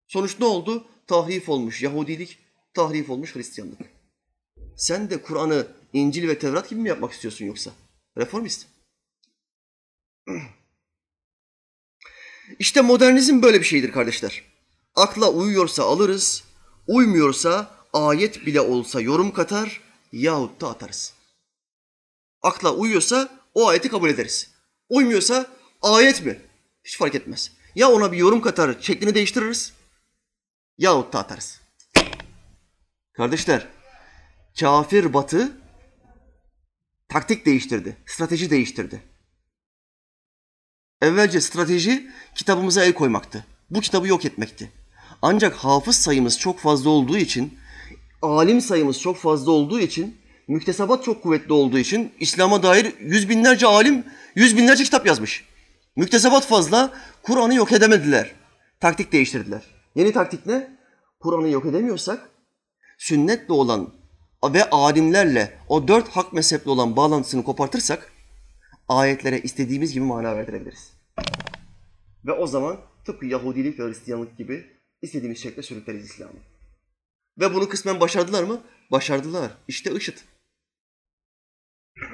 Sonuç ne oldu? Tahrif olmuş Yahudilik, tahrif olmuş Hristiyanlık. Sen de Kur'an'ı İncil ve Tevrat gibi mi yapmak istiyorsun yoksa? Reformist. İşte modernizm böyle bir şeydir kardeşler. Akla uyuyorsa alırız, uymuyorsa ayet bile olsa yorum katar yahut da atarız. Akla uyuyorsa o ayeti kabul ederiz. Uymuyorsa ayet mi? Hiç fark etmez. Ya ona bir yorum katar, şeklini değiştiririz yahut da atarız. Kardeşler, kafir batı taktik değiştirdi, strateji değiştirdi. Evvelce strateji kitabımıza el koymaktı. Bu kitabı yok etmekti. Ancak hafız sayımız çok fazla olduğu için, alim sayımız çok fazla olduğu için, müktesebat çok kuvvetli olduğu için İslam'a dair yüz binlerce alim, yüz binlerce kitap yazmış. Müktesebat fazla, Kur'an'ı yok edemediler. Taktik değiştirdiler. Yeni taktik ne? Kur'an'ı yok edemiyorsak, sünnetle olan ve alimlerle o dört hak mezheple olan bağlantısını kopartırsak, ayetlere istediğimiz gibi mana verdirebiliriz. Ve o zaman tıpkı Yahudilik ve Hristiyanlık gibi istediğimiz şekilde sürükleriz İslam'ı. Ve bunu kısmen başardılar mı? Başardılar. İşte IŞİD.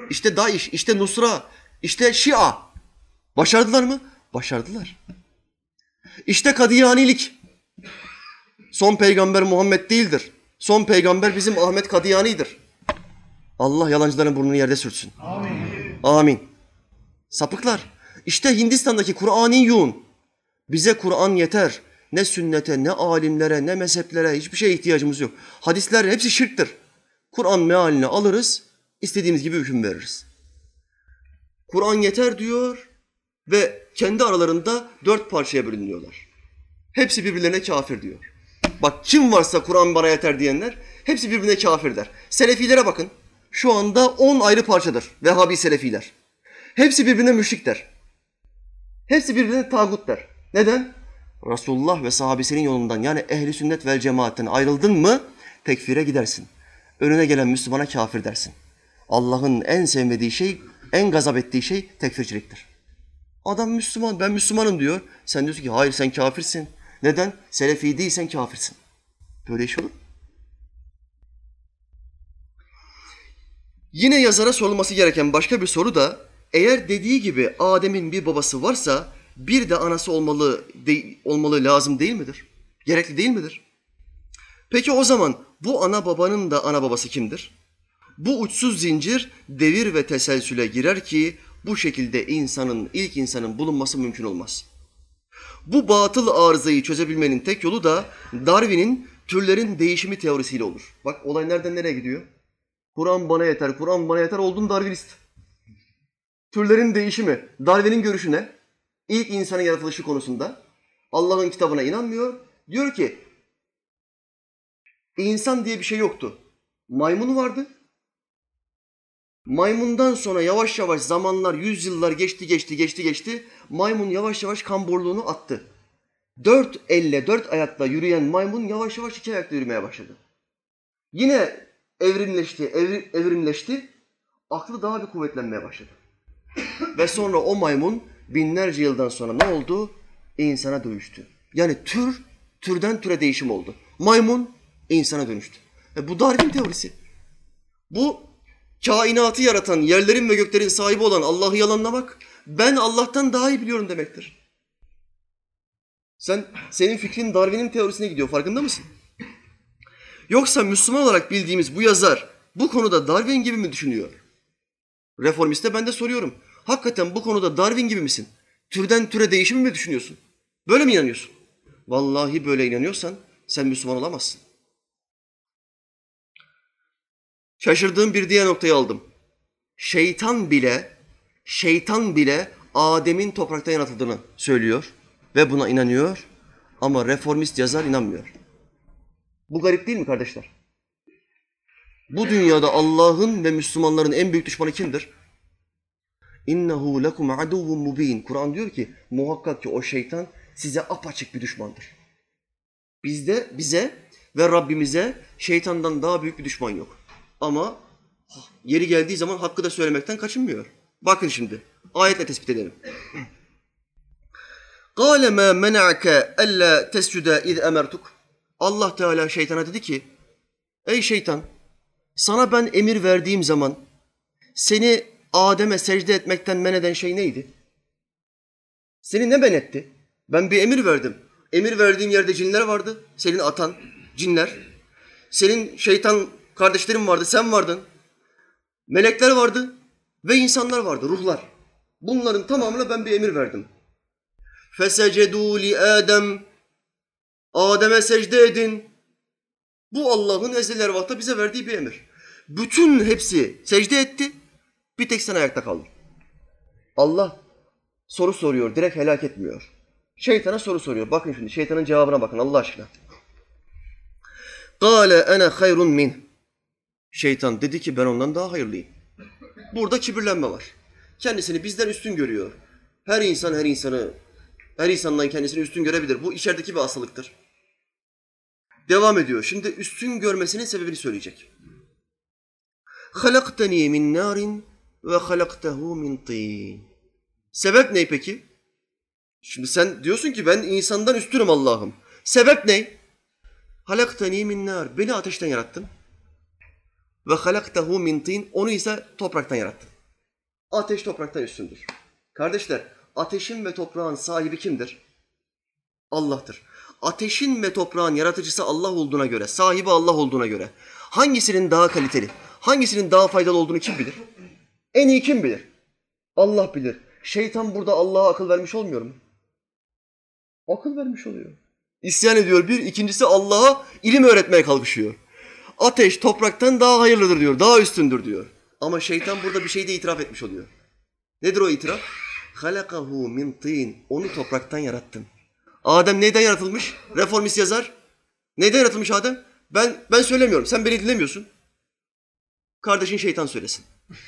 İşte Daesh, işte Nusra, işte Şia. Başardılar mı? Başardılar. İşte Kadiyanilik. Son peygamber Muhammed değildir. Son peygamber bizim Ahmet Kadiyani'dir. Allah yalancıların burnunu yerde sürtsün. Amin. Amin. Sapıklar. İşte Hindistan'daki Kur'an'ın yoğun. Bize Kur'an yeter. Ne sünnete, ne alimlere, ne mezheplere hiçbir şeye ihtiyacımız yok. Hadisler hepsi şirktir. Kur'an mealini alırız, istediğimiz gibi hüküm veririz. Kur'an yeter diyor ve kendi aralarında dört parçaya bölünüyorlar. Hepsi birbirlerine kafir diyor. Bak kim varsa Kur'an bana yeter diyenler hepsi birbirine kafir der. Selefilere bakın. Şu anda on ayrı parçadır Vehhabi Selefiler. Hepsi birbirine müşrik der. Hepsi birbirine tağut der. Neden? Resulullah ve sahabesinin yolundan yani ehli sünnet vel cemaatten ayrıldın mı tekfire gidersin. Önüne gelen Müslümana kafir dersin. Allah'ın en sevmediği şey, en gazap ettiği şey tekfirciliktir. Adam Müslüman, ben Müslümanım diyor. Sen diyorsun ki hayır sen kafirsin. Neden? Selefi değilsen kafirsin. Böyle iş olur Yine yazara sorulması gereken başka bir soru da eğer dediği gibi Adem'in bir babası varsa bir de anası olmalı de, olmalı lazım değil midir? Gerekli değil midir? Peki o zaman bu ana babanın da ana babası kimdir? Bu uçsuz zincir devir ve teselsüle girer ki bu şekilde insanın, ilk insanın bulunması mümkün olmaz. Bu batıl arızayı çözebilmenin tek yolu da Darwin'in türlerin değişimi teorisiyle olur. Bak olay nereden nereye gidiyor? Kur'an bana yeter, Kur'an bana yeter oldun Darwinist. Türlerin değişimi, Darwin'in görüşü ne? İlk insanın yaratılışı konusunda Allah'ın kitabına inanmıyor. Diyor ki insan diye bir şey yoktu. Maymun vardı. Maymundan sonra yavaş yavaş zamanlar, yüzyıllar geçti geçti geçti geçti. Maymun yavaş yavaş kamburluğunu attı. Dört elle, dört ayakla yürüyen maymun yavaş yavaş iki ayakla yürümeye başladı. Yine evrimleşti, evri, evrimleşti. Aklı daha bir kuvvetlenmeye başladı. *coughs* Ve sonra o maymun binlerce yıldan sonra ne oldu? İnsana dönüştü. Yani tür Türden türe değişim oldu. Maymun insana dönüştü. E bu Darwin teorisi. Bu kainatı yaratan, yerlerin ve göklerin sahibi olan Allah'ı yalanlamak, ben Allah'tan daha iyi biliyorum demektir. Sen, senin fikrin Darwin'in teorisine gidiyor, farkında mısın? Yoksa Müslüman olarak bildiğimiz bu yazar bu konuda Darwin gibi mi düşünüyor? Reformiste ben de soruyorum. Hakikaten bu konuda Darwin gibi misin? Türden türe değişimi mi düşünüyorsun? Böyle mi inanıyorsun? Vallahi böyle inanıyorsan sen Müslüman olamazsın. Şaşırdığım bir diğer noktayı aldım. Şeytan bile, şeytan bile Adem'in topraktan yaratıldığını söylüyor ve buna inanıyor ama reformist yazar inanmıyor. Bu garip değil mi kardeşler? Bu dünyada Allah'ın ve Müslümanların en büyük düşmanı kimdir? İnnehu lekum aduvun mubin. Kur'an diyor ki muhakkak ki o şeytan size apaçık bir düşmandır. Bizde bize ve Rabbimize şeytandan daha büyük bir düşman yok. Ama yeri geldiği zaman hakkı da söylemekten kaçınmıyor. Bakın şimdi ayetle tespit edelim. قَالَ مَا مَنَعَكَ أَلَّا تَسْجُدَ اِذْ اَمَرْتُكَ Allah Teala şeytana dedi ki, Ey şeytan, sana ben emir verdiğim zaman seni Adem'e secde etmekten men eden şey neydi? Seni ne men etti? Ben bir emir verdim. Emir verdiğim yerde cinler vardı. Senin atan, cinler. Senin şeytan kardeşlerin vardı, sen vardın. Melekler vardı ve insanlar vardı, ruhlar. Bunların tamamına ben bir emir verdim. Fesecedû li Adem. Adem'e secde edin. Bu Allah'ın ezel ervahta bize verdiği bir emir. Bütün hepsi secde etti. Bir tek sen ayakta kaldın. Allah soru soruyor, direkt helak etmiyor. Şeytana soru soruyor. Bakın şimdi şeytanın cevabına bakın Allah aşkına. Kale ene hayrun min. Şeytan dedi ki ben ondan daha hayırlıyım. Burada kibirlenme var. Kendisini bizden üstün görüyor. Her insan her insanı, her insandan kendisini üstün görebilir. Bu içerideki bir hastalıktır. Devam ediyor. Şimdi üstün görmesinin sebebini söyleyecek. Min narin ve halaktehu min tin. Sebep ne peki? Şimdi sen diyorsun ki ben insandan üstünüm Allah'ım. Sebep ne? Halaktani min nar. Beni ateşten yarattın. Ve halaktehu min tin. Onu ise topraktan yarattın. Ateş topraktan üstündür. Kardeşler, ateşin ve toprağın sahibi kimdir? Allah'tır. Ateşin ve toprağın yaratıcısı Allah olduğuna göre, sahibi Allah olduğuna göre hangisinin daha kaliteli, hangisinin daha faydalı olduğunu kim bilir? En iyi kim bilir? Allah bilir. Şeytan burada Allah'a akıl vermiş olmuyor mu? Akıl vermiş oluyor. İsyan ediyor bir, ikincisi Allah'a ilim öğretmeye kalkışıyor. Ateş topraktan daha hayırlıdır diyor, daha üstündür diyor. Ama şeytan burada bir şey de itiraf etmiş oluyor. Nedir o itiraf? Halakahu min tin. Onu topraktan yarattım. Adem neyden yaratılmış? Reformist yazar. Neyden yaratılmış Adem? Ben ben söylemiyorum. Sen beni dinlemiyorsun. Kardeşin şeytan söylesin. *laughs*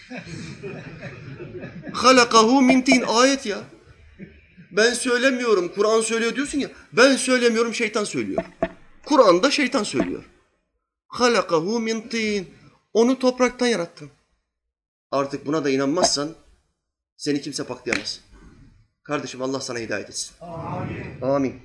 Halakahu min tin. Ayet ya. Ben söylemiyorum. Kur'an söylüyor diyorsun ya. Ben söylemiyorum. Şeytan söylüyor. Kur'an'da şeytan söylüyor. Halakahu min tin. Onu topraktan yarattım. Artık buna da inanmazsan seni kimse paklayamaz. Kardeşim Allah sana hidayet etsin. Amin. Amin.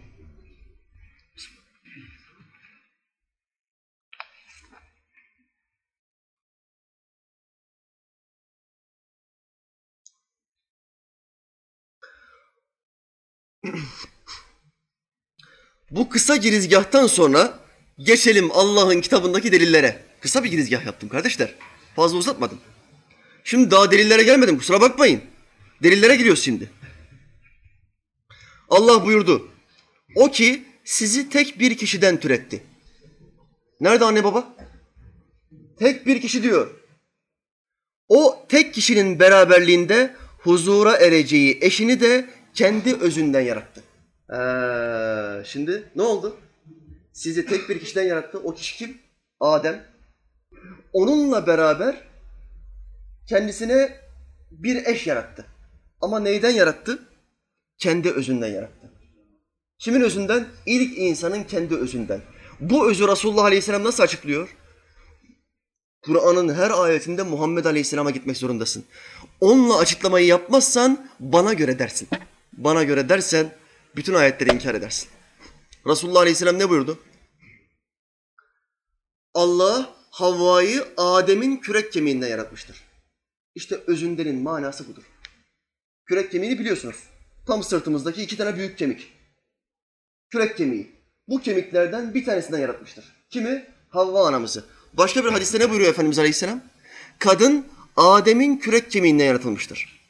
Bu kısa girizgahtan sonra geçelim Allah'ın kitabındaki delillere. Kısa bir girizgah yaptım kardeşler. Fazla uzatmadım. Şimdi daha delillere gelmedim kusura bakmayın. Delillere giriyoruz şimdi. Allah buyurdu. O ki sizi tek bir kişiden türetti. Nerede anne baba? Tek bir kişi diyor. O tek kişinin beraberliğinde huzura ereceği eşini de kendi özünden yarattı. Ee, şimdi ne oldu? Sizi tek bir kişiden yarattı. O kişi kim? Adem. Onunla beraber kendisine bir eş yarattı. Ama neyden yarattı? Kendi özünden yarattı. Kimin özünden? İlk insanın kendi özünden. Bu özü Resulullah Aleyhisselam nasıl açıklıyor? Kur'an'ın her ayetinde Muhammed Aleyhisselam'a gitmek zorundasın. Onunla açıklamayı yapmazsan bana göre dersin. Bana göre dersen bütün ayetleri inkar edersin. Resulullah Aleyhisselam ne buyurdu? Allah Havva'yı Adem'in kürek kemiğinden yaratmıştır. İşte özündenin manası budur. Kürek kemiğini biliyorsunuz. Tam sırtımızdaki iki tane büyük kemik. Kürek kemiği. Bu kemiklerden bir tanesinden yaratmıştır. Kimi? Havva anamızı. Başka bir hadiste ne buyuruyor Efendimiz Aleyhisselam? Kadın Adem'in kürek kemiğinden yaratılmıştır.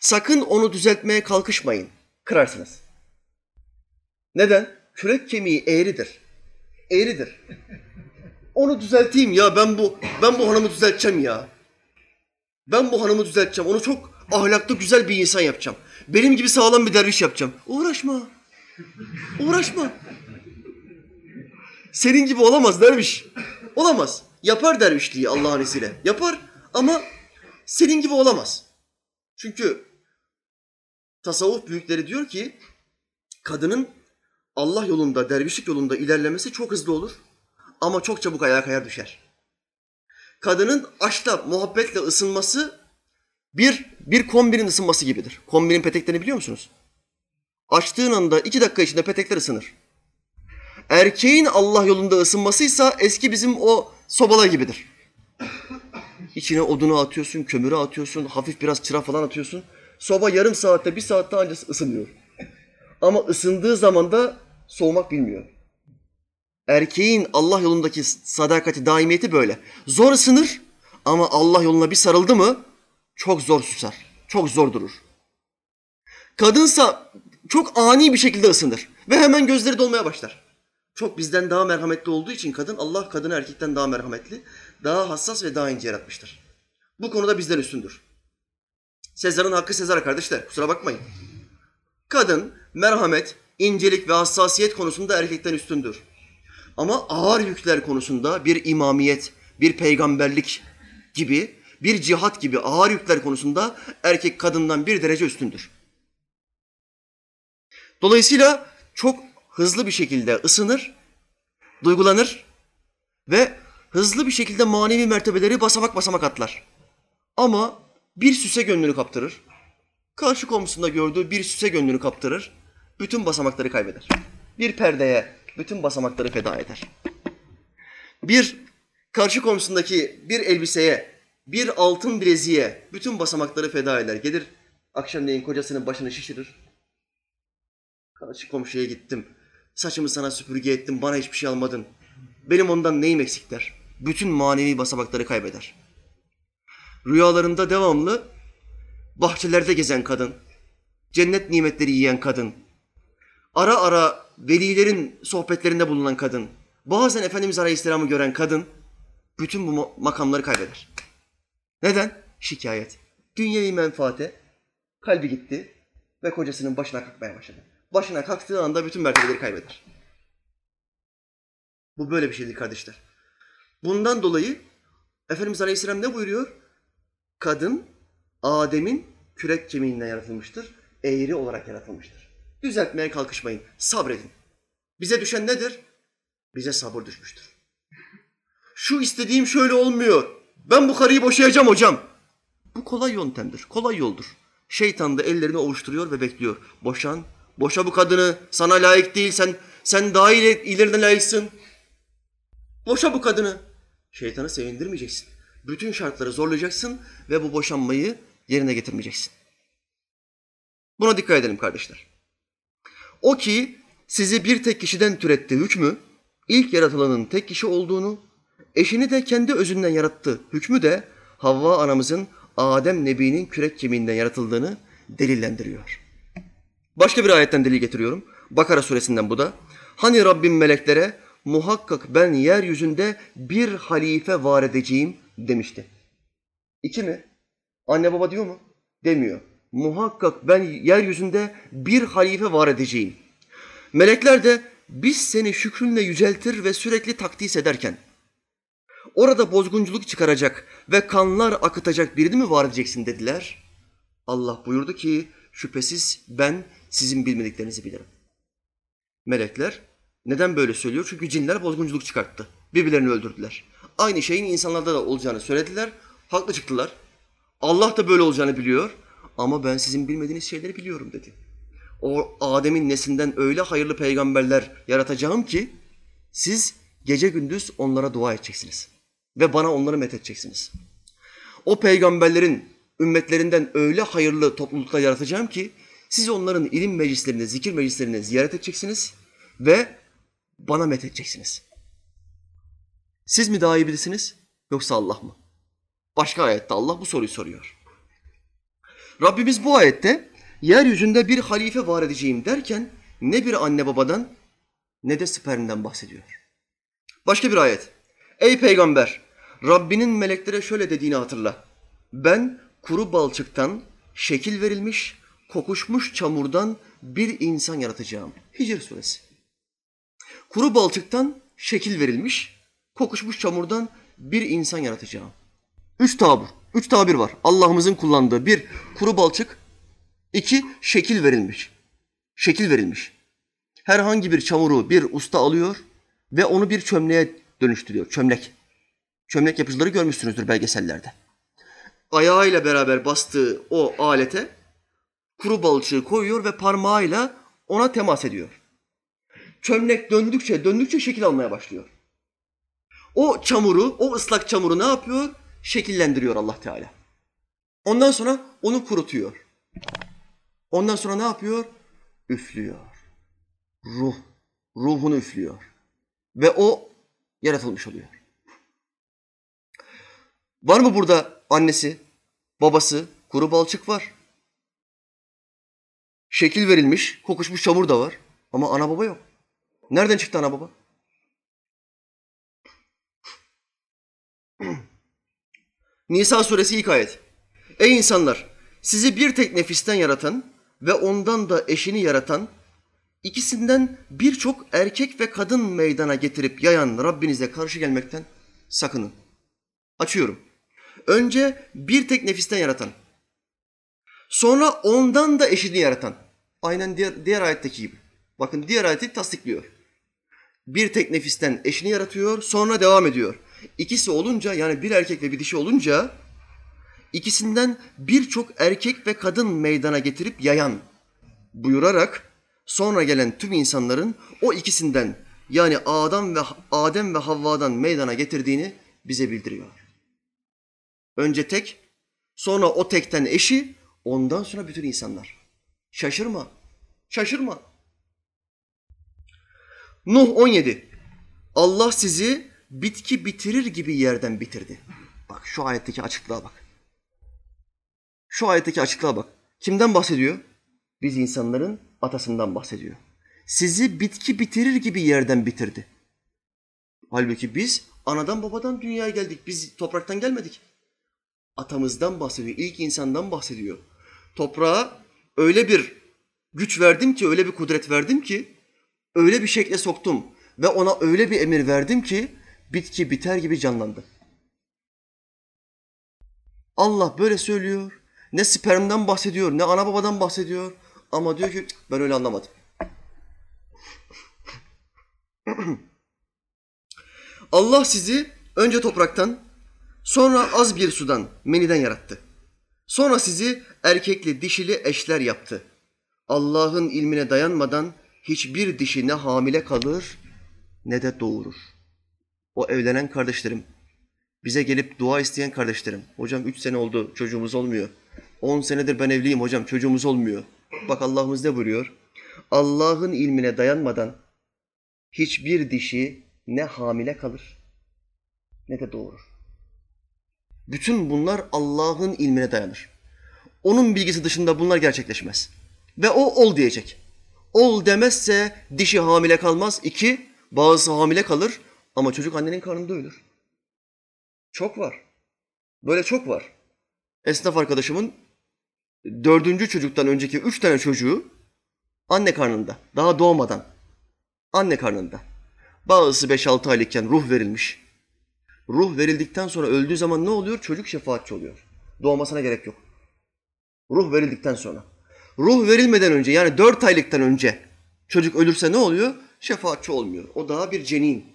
Sakın onu düzeltmeye kalkışmayın. Kırarsınız. Neden? Kürek kemiği eğridir. Eğridir. Onu düzelteyim ya ben bu ben bu hanımı düzelteceğim ya. Ben bu hanımı düzelteceğim. Onu çok ahlaklı güzel bir insan yapacağım. Benim gibi sağlam bir derviş yapacağım. Uğraşma. Uğraşma. Senin gibi olamaz derviş. Olamaz. Yapar dervişliği Allah'ın izniyle. Yapar ama senin gibi olamaz. Çünkü tasavvuf büyükleri diyor ki kadının Allah yolunda, dervişlik yolunda ilerlemesi çok hızlı olur ama çok çabuk ayağa kayar düşer. Kadının aşkla, muhabbetle ısınması bir, bir kombinin ısınması gibidir. Kombinin peteklerini biliyor musunuz? Açtığın anda iki dakika içinde petekler ısınır. Erkeğin Allah yolunda ısınmasıysa eski bizim o sobalar gibidir. İçine odunu atıyorsun, kömürü atıyorsun, hafif biraz çıra falan atıyorsun. Soba yarım saatte, bir saatte ancak ısınıyor. Ama ısındığı zaman da soğumak bilmiyor. Erkeğin Allah yolundaki sadakati, daimiyeti böyle. Zor ısınır ama Allah yoluna bir sarıldı mı çok zor susar, çok zor durur. Kadınsa çok ani bir şekilde ısınır ve hemen gözleri dolmaya başlar. Çok bizden daha merhametli olduğu için kadın, Allah kadını erkekten daha merhametli, daha hassas ve daha ince yaratmıştır. Bu konuda bizden üstündür. Sezar'ın hakkı Sezar kardeşler, kusura bakmayın. Kadın, merhamet, incelik ve hassasiyet konusunda erkekten üstündür. Ama ağır yükler konusunda bir imamiyet, bir peygamberlik gibi, bir cihat gibi ağır yükler konusunda erkek kadından bir derece üstündür. Dolayısıyla çok hızlı bir şekilde ısınır, duygulanır ve hızlı bir şekilde manevi mertebeleri basamak basamak atlar. Ama bir süse gönlünü kaptırır. Karşı komşusunda gördüğü bir süse gönlünü kaptırır. Bütün basamakları kaybeder. Bir perdeye bütün basamakları feda eder. Bir karşı komşusundaki bir elbiseye, bir altın bileziğe bütün basamakları feda eder. Gelir akşamleyin kocasının başını şişirir. Karşı komşuya gittim. Saçımı sana süpürge ettim, bana hiçbir şey almadın. Benim ondan neyim eksik der. Bütün manevi basamakları kaybeder. Rüyalarında devamlı bahçelerde gezen kadın, cennet nimetleri yiyen kadın, ara ara velilerin sohbetlerinde bulunan kadın, bazen Efendimiz Aleyhisselam'ı gören kadın, bütün bu makamları kaybeder. Neden? Şikayet. Dünyevi menfaate kalbi gitti ve kocasının başına kalkmaya başladı. Başına kalktığı anda bütün mertebeleri kaybeder. Bu böyle bir şeydir kardeşler. Bundan dolayı Efendimiz Aleyhisselam ne buyuruyor? Kadın Adem'in kürek kemiğinden yaratılmıştır. Eğri olarak yaratılmıştır. Düzeltmeye kalkışmayın. Sabredin. Bize düşen nedir? Bize sabır düşmüştür. Şu istediğim şöyle olmuyor. Ben bu karıyı boşayacağım hocam. Bu kolay yöntemdir. Kolay yoldur. Şeytan da ellerini ovuşturuyor ve bekliyor. Boşan. Boşa bu kadını. Sana layık değil. Sen sen daha ileride layıksın. Boşa bu kadını. Şeytanı sevindirmeyeceksin. Bütün şartları zorlayacaksın ve bu boşanmayı yerine getirmeyeceksin. Buna dikkat edelim kardeşler. O ki sizi bir tek kişiden türetti hükmü, ilk yaratılanın tek kişi olduğunu, eşini de kendi özünden yarattı hükmü de Havva anamızın Adem Nebi'nin kürek kemiğinden yaratıldığını delillendiriyor. Başka bir ayetten delil getiriyorum. Bakara suresinden bu da. Hani Rabbim meleklere muhakkak ben yeryüzünde bir halife var edeceğim demişti. İki mi? Anne baba diyor mu? Demiyor. Muhakkak ben yeryüzünde bir halife var edeceğim. Melekler de biz seni şükrünle yüceltir ve sürekli takdis ederken orada bozgunculuk çıkaracak ve kanlar akıtacak birini mi var edeceksin dediler. Allah buyurdu ki şüphesiz ben sizin bilmediklerinizi bilirim. Melekler neden böyle söylüyor? Çünkü cinler bozgunculuk çıkarttı. Birbirlerini öldürdüler. Aynı şeyin insanlarda da olacağını söylediler. Haklı çıktılar. Allah da böyle olacağını biliyor. Ama ben sizin bilmediğiniz şeyleri biliyorum dedi. o Adem'in nesinden öyle hayırlı peygamberler yaratacağım ki siz gece gündüz onlara dua edeceksiniz. Ve bana onları methedeceksiniz. O peygamberlerin ümmetlerinden öyle hayırlı topluluklar yaratacağım ki siz onların ilim meclislerini, zikir meclislerini ziyaret edeceksiniz ve bana methedeceksiniz. Siz mi daha iyi bilisiniz yoksa Allah mı? Başka ayette Allah bu soruyu soruyor. Rabbimiz bu ayette yeryüzünde bir halife var edeceğim derken ne bir anne babadan ne de spermden bahsediyor. Başka bir ayet. Ey peygamber Rabbinin meleklere şöyle dediğini hatırla. Ben kuru balçıktan şekil verilmiş, kokuşmuş çamurdan bir insan yaratacağım. Hicr suresi. Kuru balçıktan şekil verilmiş, kokuşmuş çamurdan bir insan yaratacağım. Üç tabur, üç tabir var. Allah'ımızın kullandığı bir kuru balçık, iki şekil verilmiş. Şekil verilmiş. Herhangi bir çamuru bir usta alıyor ve onu bir çömleğe dönüştürüyor. Çömlek. Çömlek yapıcıları görmüşsünüzdür belgesellerde. Ayağıyla beraber bastığı o alete kuru balçığı koyuyor ve parmağıyla ona temas ediyor. Çömlek döndükçe döndükçe şekil almaya başlıyor. O çamuru, o ıslak çamuru ne yapıyor? Şekillendiriyor Allah Teala. Ondan sonra onu kurutuyor. Ondan sonra ne yapıyor? Üflüyor. Ruh, ruhunu üflüyor. Ve o yaratılmış oluyor. Var mı burada annesi, babası, kuru balçık var. Şekil verilmiş, kokuşmuş çamur da var. Ama ana baba yok. Nereden çıktı ana baba? *clears throat* Nisa suresi ilk ayet. Ey insanlar! Sizi bir tek nefisten yaratan ve ondan da eşini yaratan, ikisinden birçok erkek ve kadın meydana getirip yayan Rabbinize karşı gelmekten sakının. Açıyorum. Önce bir tek nefisten yaratan. Sonra ondan da eşini yaratan. Aynen diğer, diğer ayetteki gibi. Bakın diğer ayeti tasdikliyor. Bir tek nefisten eşini yaratıyor, sonra devam ediyor. İkisi olunca yani bir erkek ve bir dişi olunca ikisinden birçok erkek ve kadın meydana getirip yayan buyurarak sonra gelen tüm insanların o ikisinden yani Adem ve Adem ve Havva'dan meydana getirdiğini bize bildiriyor. Önce tek, sonra o tekten eşi, ondan sonra bütün insanlar. Şaşırma, şaşırma. Nuh 17. Allah sizi bitki bitirir gibi yerden bitirdi. Bak şu ayetteki açıklığa bak. Şu ayetteki açıklığa bak. Kimden bahsediyor? Biz insanların atasından bahsediyor. Sizi bitki bitirir gibi yerden bitirdi. Halbuki biz anadan babadan dünyaya geldik. Biz topraktan gelmedik. Atamızdan bahsediyor, ilk insandan bahsediyor. Toprağa öyle bir güç verdim ki, öyle bir kudret verdim ki, öyle bir şekle soktum ve ona öyle bir emir verdim ki bitki biter gibi canlandı. Allah böyle söylüyor. Ne spermden bahsediyor, ne ana babadan bahsediyor. Ama diyor ki ben öyle anlamadım. *clears throat* Allah sizi önce topraktan, sonra az bir sudan, meniden yarattı. Sonra sizi erkekli dişili eşler yaptı. Allah'ın ilmine dayanmadan hiçbir dişi ne hamile kalır ne de doğurur. O evlenen kardeşlerim, bize gelip dua isteyen kardeşlerim. Hocam üç sene oldu çocuğumuz olmuyor. On senedir ben evliyim hocam çocuğumuz olmuyor. Bak Allah'ımız ne buyuruyor? Allah'ın ilmine dayanmadan hiçbir dişi ne hamile kalır ne de doğurur. Bütün bunlar Allah'ın ilmine dayanır. Onun bilgisi dışında bunlar gerçekleşmez. Ve o ol diyecek. Ol demezse dişi hamile kalmaz. İki, bazısı hamile kalır ama çocuk annenin karnında ölür. Çok var. Böyle çok var. Esnaf arkadaşımın dördüncü çocuktan önceki üç tane çocuğu anne karnında. Daha doğmadan. Anne karnında. Bazısı beş altı aylıkken ruh verilmiş. Ruh verildikten sonra öldüğü zaman ne oluyor? Çocuk şefaatçi oluyor. Doğmasına gerek yok. Ruh verildikten sonra. Ruh verilmeden önce yani dört aylıktan önce çocuk ölürse ne oluyor? Şefaatçi olmuyor. O daha bir cenin.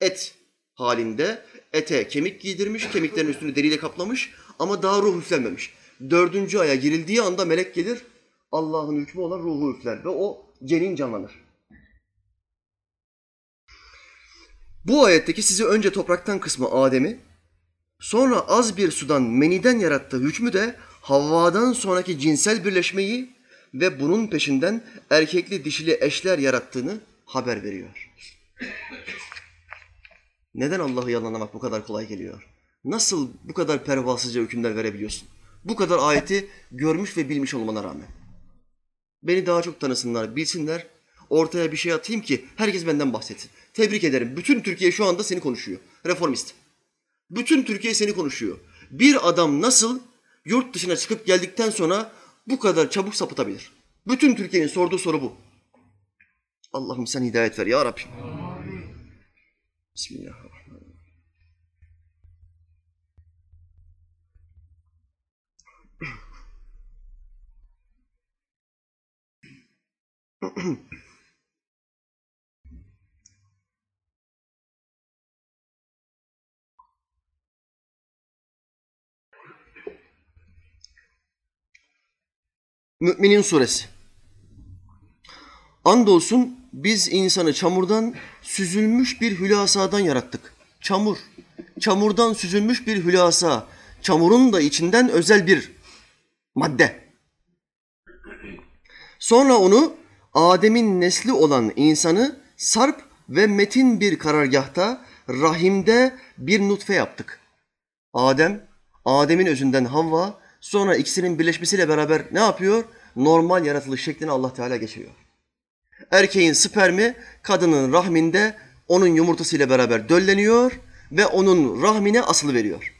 Et halinde ete kemik giydirmiş, kemiklerin üstünü deriyle kaplamış ama daha ruh üflenmemiş. Dördüncü aya girildiği anda melek gelir, Allah'ın hükmü olan ruhu üfler ve o cenin canlanır. Bu ayetteki sizi önce topraktan kısmı Adem'i, sonra az bir sudan meniden yarattığı hükmü de Havva'dan sonraki cinsel birleşmeyi ve bunun peşinden erkekli dişili eşler yarattığını haber veriyor. Neden Allah'ı yalanlamak bu kadar kolay geliyor? Nasıl bu kadar pervasızca hükümler verebiliyorsun? Bu kadar ayeti görmüş ve bilmiş olmana rağmen. Beni daha çok tanısınlar, bilsinler. Ortaya bir şey atayım ki herkes benden bahsetsin. Tebrik ederim. Bütün Türkiye şu anda seni konuşuyor. Reformist. Bütün Türkiye seni konuşuyor. Bir adam nasıl yurt dışına çıkıp geldikten sonra bu kadar çabuk sapıtabilir? Bütün Türkiye'nin sorduğu soru bu. Allah'ım sen hidayet ver ya Rabbim. Bismillahirrahmanirrahim. Müminin suresi. Andolsun biz insanı çamurdan süzülmüş bir hülasadan yarattık. Çamur. Çamurdan süzülmüş bir hülasa. Çamurun da içinden özel bir madde. Sonra onu Adem'in nesli olan insanı sarp ve metin bir karargahta rahimde bir nutfe yaptık. Adem, Adem'in özünden Havva, sonra ikisinin birleşmesiyle beraber ne yapıyor? Normal yaratılış şeklini Allah Teala geçiriyor. Erkeğin spermi kadının rahminde onun yumurtasıyla beraber dölleniyor ve onun rahmine asılı veriyor.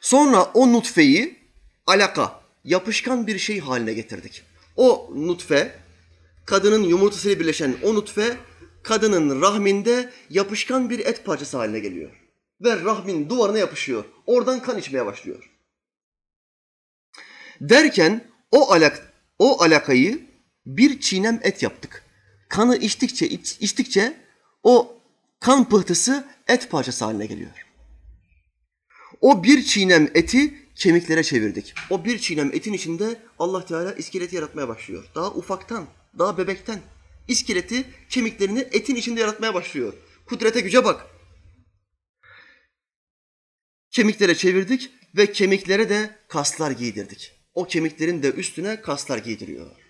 Sonra o nutfeyi alaka, yapışkan bir şey haline getirdik. O nutfe, kadının yumurtasıyla birleşen o nutfe, kadının rahminde yapışkan bir et parçası haline geliyor. Ve rahmin duvarına yapışıyor. Oradan kan içmeye başlıyor. Derken o alak o alakayı bir çiğnem et yaptık. Kanı içtikçe iç, içtikçe o kan pıhtısı et parçası haline geliyor. O bir çiğnem eti kemiklere çevirdik. O bir çiğnem etin içinde Allah Teala iskeleti yaratmaya başlıyor. Daha ufaktan, daha bebekten iskeleti, kemiklerini etin içinde yaratmaya başlıyor. Kudrete güce bak. Kemiklere çevirdik ve kemiklere de kaslar giydirdik. O kemiklerin de üstüne kaslar giydiriyor.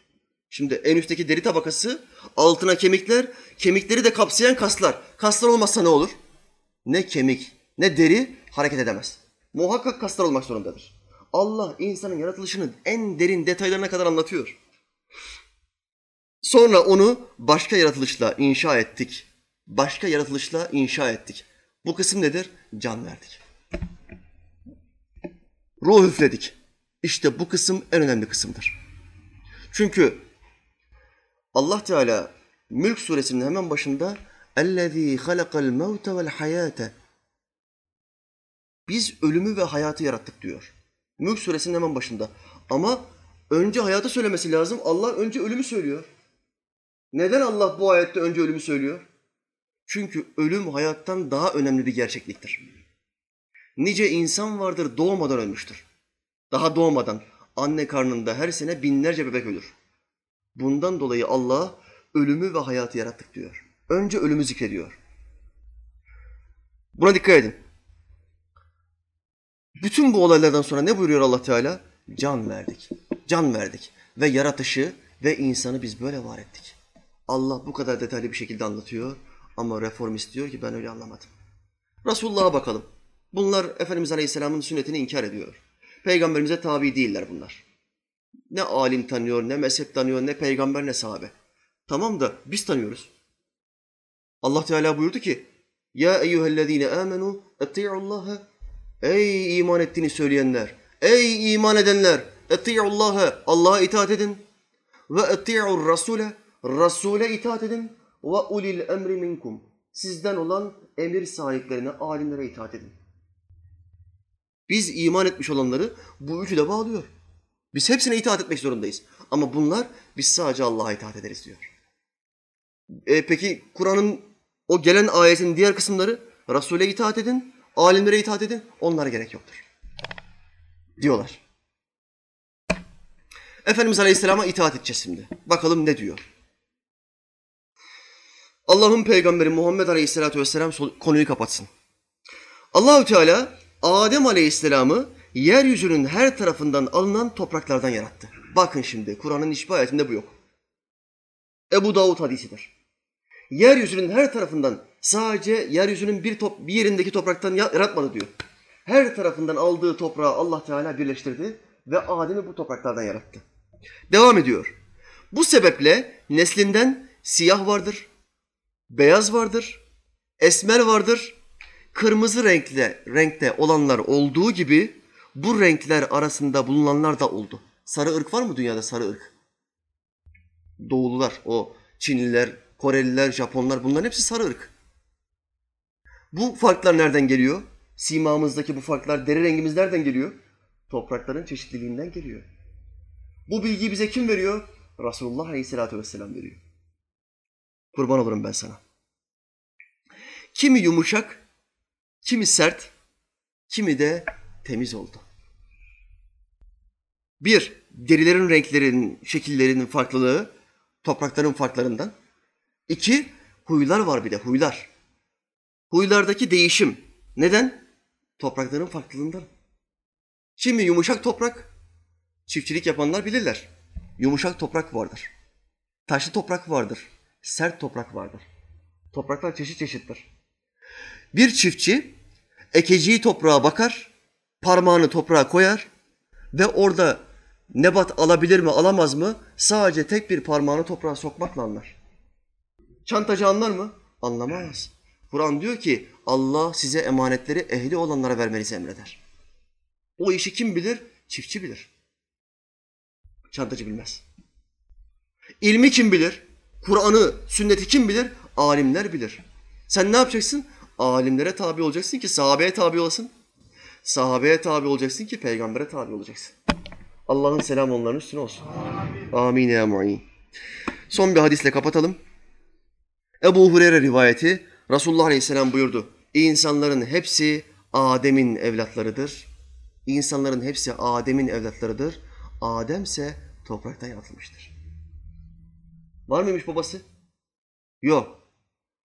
Şimdi en üstteki deri tabakası, altına kemikler, kemikleri de kapsayan kaslar. Kaslar olmazsa ne olur? Ne kemik, ne deri hareket edemez. Muhakkak kaslar olmak zorundadır. Allah insanın yaratılışını en derin detaylarına kadar anlatıyor. Sonra onu başka yaratılışla inşa ettik. Başka yaratılışla inşa ettik. Bu kısım nedir? Can verdik. Ruh üfledik. İşte bu kısım en önemli kısımdır. Çünkü Allah Teala Mülk suresinin hemen başında اَلَّذ۪ي خَلَقَ الْمَوْتَ وَالْحَيَاةَ Biz ölümü ve hayatı yarattık diyor. Mülk suresinin hemen başında. Ama önce hayatı söylemesi lazım. Allah önce ölümü söylüyor. Neden Allah bu ayette önce ölümü söylüyor? Çünkü ölüm hayattan daha önemli bir gerçekliktir. Nice insan vardır doğmadan ölmüştür. Daha doğmadan anne karnında her sene binlerce bebek ölür. Bundan dolayı Allah ölümü ve hayatı yarattık diyor. Önce ölümü zikrediyor. Buna dikkat edin. Bütün bu olaylardan sonra ne buyuruyor Allah Teala? Can verdik. Can verdik. Ve yaratışı ve insanı biz böyle var ettik. Allah bu kadar detaylı bir şekilde anlatıyor ama reformist diyor ki ben öyle anlamadım. Resulullah'a bakalım. Bunlar Efendimiz Aleyhisselam'ın sünnetini inkar ediyor. Peygamberimize tabi değiller bunlar. Ne alim tanıyor, ne mezhep tanıyor, ne peygamber, ne sahabe. Tamam da biz tanıyoruz. Allah Teala buyurdu ki, Ya eyyühellezine amenu etti'ullaha. Ey iman ettiğini söyleyenler, ey iman edenler, etti'ullaha. Allah'a itaat edin. Ve etti'ur rasule. Rasule itaat edin. Ve ulil emri minkum. Sizden olan emir sahiplerine, alimlere itaat edin. Biz iman etmiş olanları bu üçü de bağlıyor. Biz hepsine itaat etmek zorundayız. Ama bunlar biz sadece Allah'a itaat ederiz diyor. E, peki Kur'an'ın o gelen ayetin diğer kısımları Resul'e itaat edin, alimlere itaat edin, onlara gerek yoktur. Diyorlar. Efendimiz Aleyhisselam'a itaat edeceğiz şimdi. Bakalım ne diyor. Allah'ın peygamberi Muhammed Aleyhisselatü Vesselam konuyu kapatsın. Allahü Teala Adem Aleyhisselam'ı yeryüzünün her tarafından alınan topraklardan yarattı. Bakın şimdi Kur'an'ın hiçbir ayetinde bu yok. Ebu Davud hadisidir. Yeryüzünün her tarafından sadece yeryüzünün bir, top, bir yerindeki topraktan yaratmadı diyor. Her tarafından aldığı toprağı Allah Teala birleştirdi ve Adem'i bu topraklardan yarattı. Devam ediyor. Bu sebeple neslinden siyah vardır, beyaz vardır, esmer vardır, kırmızı renkte, renkte olanlar olduğu gibi bu renkler arasında bulunanlar da oldu. Sarı ırk var mı dünyada sarı ırk? Doğulular, o Çinliler, Koreliler, Japonlar bunların hepsi sarı ırk. Bu farklar nereden geliyor? Simamızdaki bu farklar, deri rengimiz nereden geliyor? Toprakların çeşitliliğinden geliyor. Bu bilgiyi bize kim veriyor? Resulullah Aleyhisselatü Vesselam veriyor. Kurban olurum ben sana. Kimi yumuşak, kimi sert, kimi de temiz oldu. Bir, derilerin renklerinin, şekillerinin farklılığı toprakların farklarından. İki, huylar var bir de huylar. Huylardaki değişim. Neden? Toprakların farklılığından. Şimdi yumuşak toprak, çiftçilik yapanlar bilirler. Yumuşak toprak vardır. Taşlı toprak vardır. Sert toprak vardır. Topraklar çeşit çeşittir. Bir çiftçi ekeceği toprağa bakar, parmağını toprağa koyar ve orada nebat alabilir mi alamaz mı sadece tek bir parmağını toprağa sokmakla anlar. Çantacı anlar mı? Anlamaz. Kur'an diyor ki Allah size emanetleri ehli olanlara vermenizi emreder. O işi kim bilir? Çiftçi bilir. Çantacı bilmez. İlmi kim bilir? Kur'an'ı, sünneti kim bilir? Alimler bilir. Sen ne yapacaksın? Alimlere tabi olacaksın ki sahabeye tabi olasın. Sahabeye tabi olacaksın ki peygambere tabi olacaksın. Allah'ın selamı onların üstüne olsun. Amin, ya mu'in. Son bir hadisle kapatalım. Ebu Hureyre rivayeti Resulullah Aleyhisselam buyurdu. İnsanların hepsi Adem'in evlatlarıdır. İnsanların hepsi Adem'in evlatlarıdır. Adem ise topraktan yaratılmıştır. Var mıymış babası? Yok.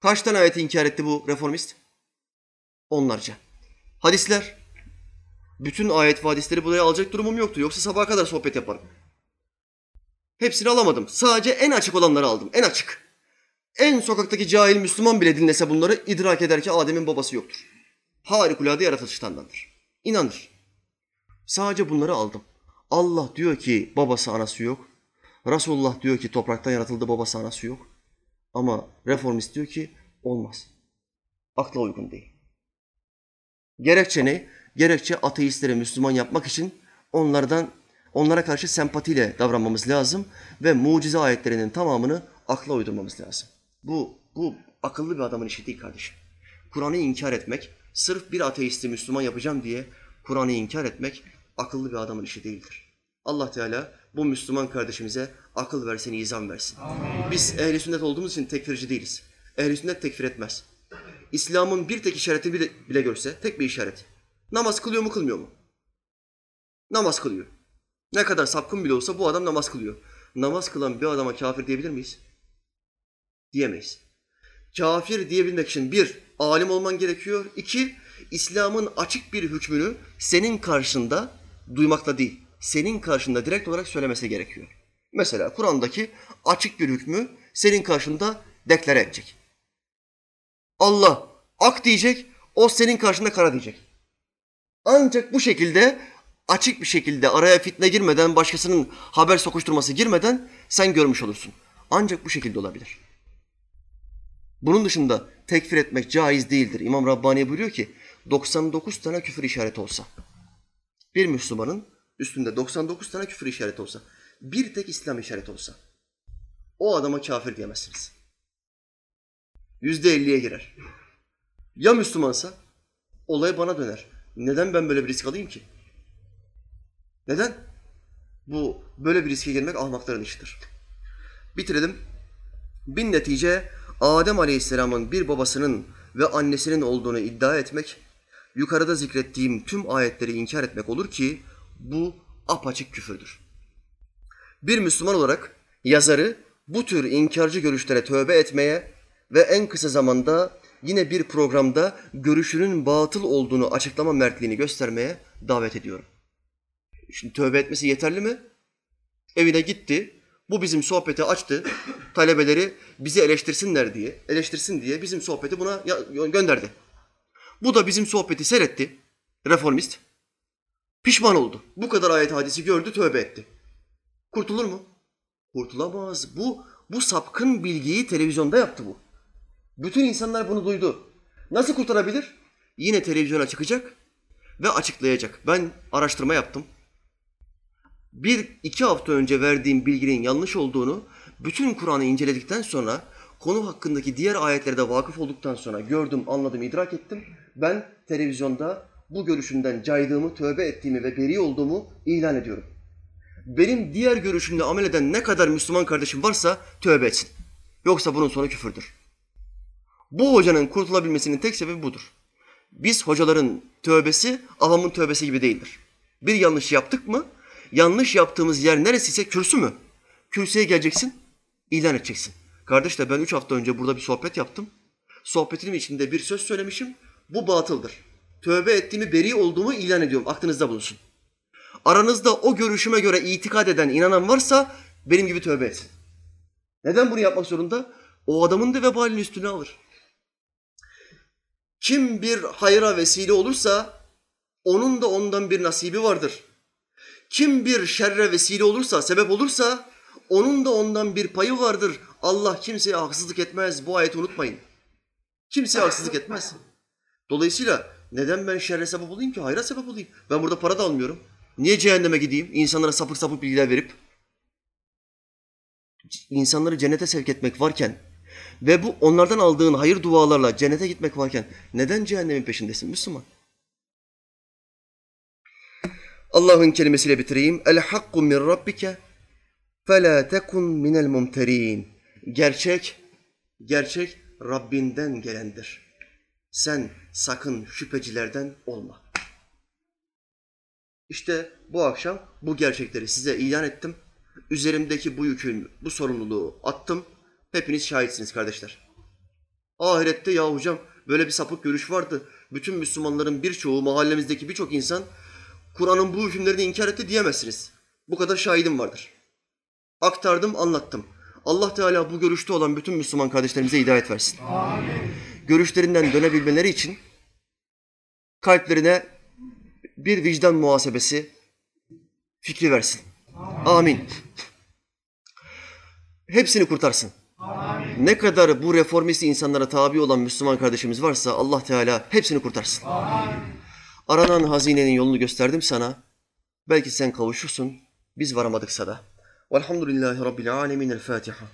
Kaç tane ayeti inkar etti bu reformist? Onlarca. Hadisler. Bütün ayet ve hadisleri buraya alacak durumum yoktu. Yoksa sabaha kadar sohbet yaparım. Hepsini alamadım. Sadece en açık olanları aldım. En açık. En sokaktaki cahil Müslüman bile dinlese bunları idrak eder ki Adem'in babası yoktur. Harikulade yaratılıştandandır. İnanır. Sadece bunları aldım. Allah diyor ki babası anası yok. Resulullah diyor ki topraktan yaratıldı babası anası yok. Ama reformist diyor ki olmaz. Akla uygun değil. Gerekçe ne? Gerekçe ateistleri Müslüman yapmak için onlardan onlara karşı sempatiyle davranmamız lazım ve mucize ayetlerinin tamamını akla uydurmamız lazım. Bu bu akıllı bir adamın işi değil kardeşim. Kur'an'ı inkar etmek, sırf bir ateisti Müslüman yapacağım diye Kur'an'ı inkar etmek akıllı bir adamın işi değildir. Allah Teala bu Müslüman kardeşimize akıl versin, izan versin. Amin. Biz ehli sünnet olduğumuz için tekfirci değiliz. Ehli sünnet tekfir etmez. İslam'ın bir tek işareti bile, bile görse, tek bir işaret. Namaz kılıyor mu kılmıyor mu? Namaz kılıyor. Ne kadar sapkın bile olsa bu adam namaz kılıyor. Namaz kılan bir adama kafir diyebilir miyiz? Diyemeyiz. Kafir diyebilmek için bir, alim olman gerekiyor. İki, İslam'ın açık bir hükmünü senin karşında duymakla değil, senin karşında direkt olarak söylemesi gerekiyor. Mesela Kur'an'daki açık bir hükmü senin karşında deklare edecek. Allah ak diyecek, o senin karşında kara diyecek. Ancak bu şekilde açık bir şekilde araya fitne girmeden, başkasının haber sokuşturması girmeden sen görmüş olursun. Ancak bu şekilde olabilir. Bunun dışında tekfir etmek caiz değildir. İmam Rabbani buyuruyor ki 99 tane küfür işareti olsa, bir Müslümanın üstünde 99 tane küfür işareti olsa, bir tek İslam işareti olsa, o adama kafir diyemezsiniz. Yüzde elliye girer. Ya Müslümansa olay bana döner. Neden ben böyle bir risk alayım ki? Neden? Bu böyle bir riske girmek ahmakların işidir. Bitirelim. Bin netice Adem Aleyhisselam'ın bir babasının ve annesinin olduğunu iddia etmek, yukarıda zikrettiğim tüm ayetleri inkar etmek olur ki bu apaçık küfürdür. Bir Müslüman olarak yazarı bu tür inkarcı görüşlere tövbe etmeye ve en kısa zamanda yine bir programda görüşünün batıl olduğunu açıklama mertliğini göstermeye davet ediyorum. Şimdi tövbe etmesi yeterli mi? Evine gitti, bu bizim sohbeti açtı, *coughs* talebeleri bizi eleştirsinler diye, eleştirsin diye bizim sohbeti buna gönderdi. Bu da bizim sohbeti seyretti, reformist. Pişman oldu. Bu kadar ayet hadisi gördü, tövbe etti. Kurtulur mu? Kurtulamaz. Bu bu sapkın bilgiyi televizyonda yaptı bu. Bütün insanlar bunu duydu. Nasıl kurtarabilir? Yine televizyona çıkacak ve açıklayacak. Ben araştırma yaptım. Bir iki hafta önce verdiğim bilginin yanlış olduğunu bütün Kur'an'ı inceledikten sonra konu hakkındaki diğer ayetlere de vakıf olduktan sonra gördüm, anladım, idrak ettim. Ben televizyonda bu görüşümden caydığımı, tövbe ettiğimi ve beri olduğumu ilan ediyorum. Benim diğer görüşümle amel eden ne kadar Müslüman kardeşim varsa tövbe etsin. Yoksa bunun sonu küfürdür. Bu hocanın kurtulabilmesinin tek sebebi budur. Biz hocaların tövbesi avamın tövbesi gibi değildir. Bir yanlış yaptık mı, yanlış yaptığımız yer neresiyse kürsü mü? Kürsüye geleceksin, ilan edeceksin. Kardeşler ben üç hafta önce burada bir sohbet yaptım. Sohbetimin içinde bir söz söylemişim. Bu batıldır. Tövbe ettiğimi, beri olduğumu ilan ediyorum. Aklınızda bulunsun. Aranızda o görüşüme göre itikad eden, inanan varsa benim gibi tövbe etsin. Neden bunu yapmak zorunda? O adamın da vebalini üstüne alır. Kim bir hayra vesile olursa onun da ondan bir nasibi vardır. Kim bir şerre vesile olursa, sebep olursa onun da ondan bir payı vardır. Allah kimseye haksızlık etmez. Bu ayeti unutmayın. Kimseye haksızlık etmez. Dolayısıyla neden ben şerre sebep olayım ki? Hayra sebep olayım. Ben burada para da almıyorum. Niye cehenneme gideyim? İnsanlara sapık sapık bilgiler verip insanları cennete sevk etmek varken ve bu onlardan aldığın hayır dualarla cennete gitmek varken neden cehennemin peşindesin Müslüman? Allah'ın kelimesiyle bitireyim. El hakku min rabbike fela tekun minel mumterin. Gerçek, gerçek Rabbinden gelendir. Sen sakın şüphecilerden olma. İşte bu akşam bu gerçekleri size ilan ettim. Üzerimdeki bu yükün, bu sorumluluğu attım. Hepiniz şahitsiniz kardeşler. Ahirette ya hocam böyle bir sapık görüş vardı. Bütün Müslümanların birçoğu, mahallemizdeki birçok insan Kur'an'ın bu hükümlerini inkar etti diyemezsiniz. Bu kadar şahidim vardır. Aktardım, anlattım. Allah Teala bu görüşte olan bütün Müslüman kardeşlerimize hidayet versin. Görüşlerinden dönebilmeleri için kalplerine bir vicdan muhasebesi fikri versin. Amin. Hepsini kurtarsın. Ne kadar bu reformist insanlara tabi olan Müslüman kardeşimiz varsa Allah Teala hepsini kurtarsın. Aranan hazinenin yolunu gösterdim sana. Belki sen kavuşursun. Biz varamadıksa da. Velhamdülillahi Rabbil alemin. El Fatiha.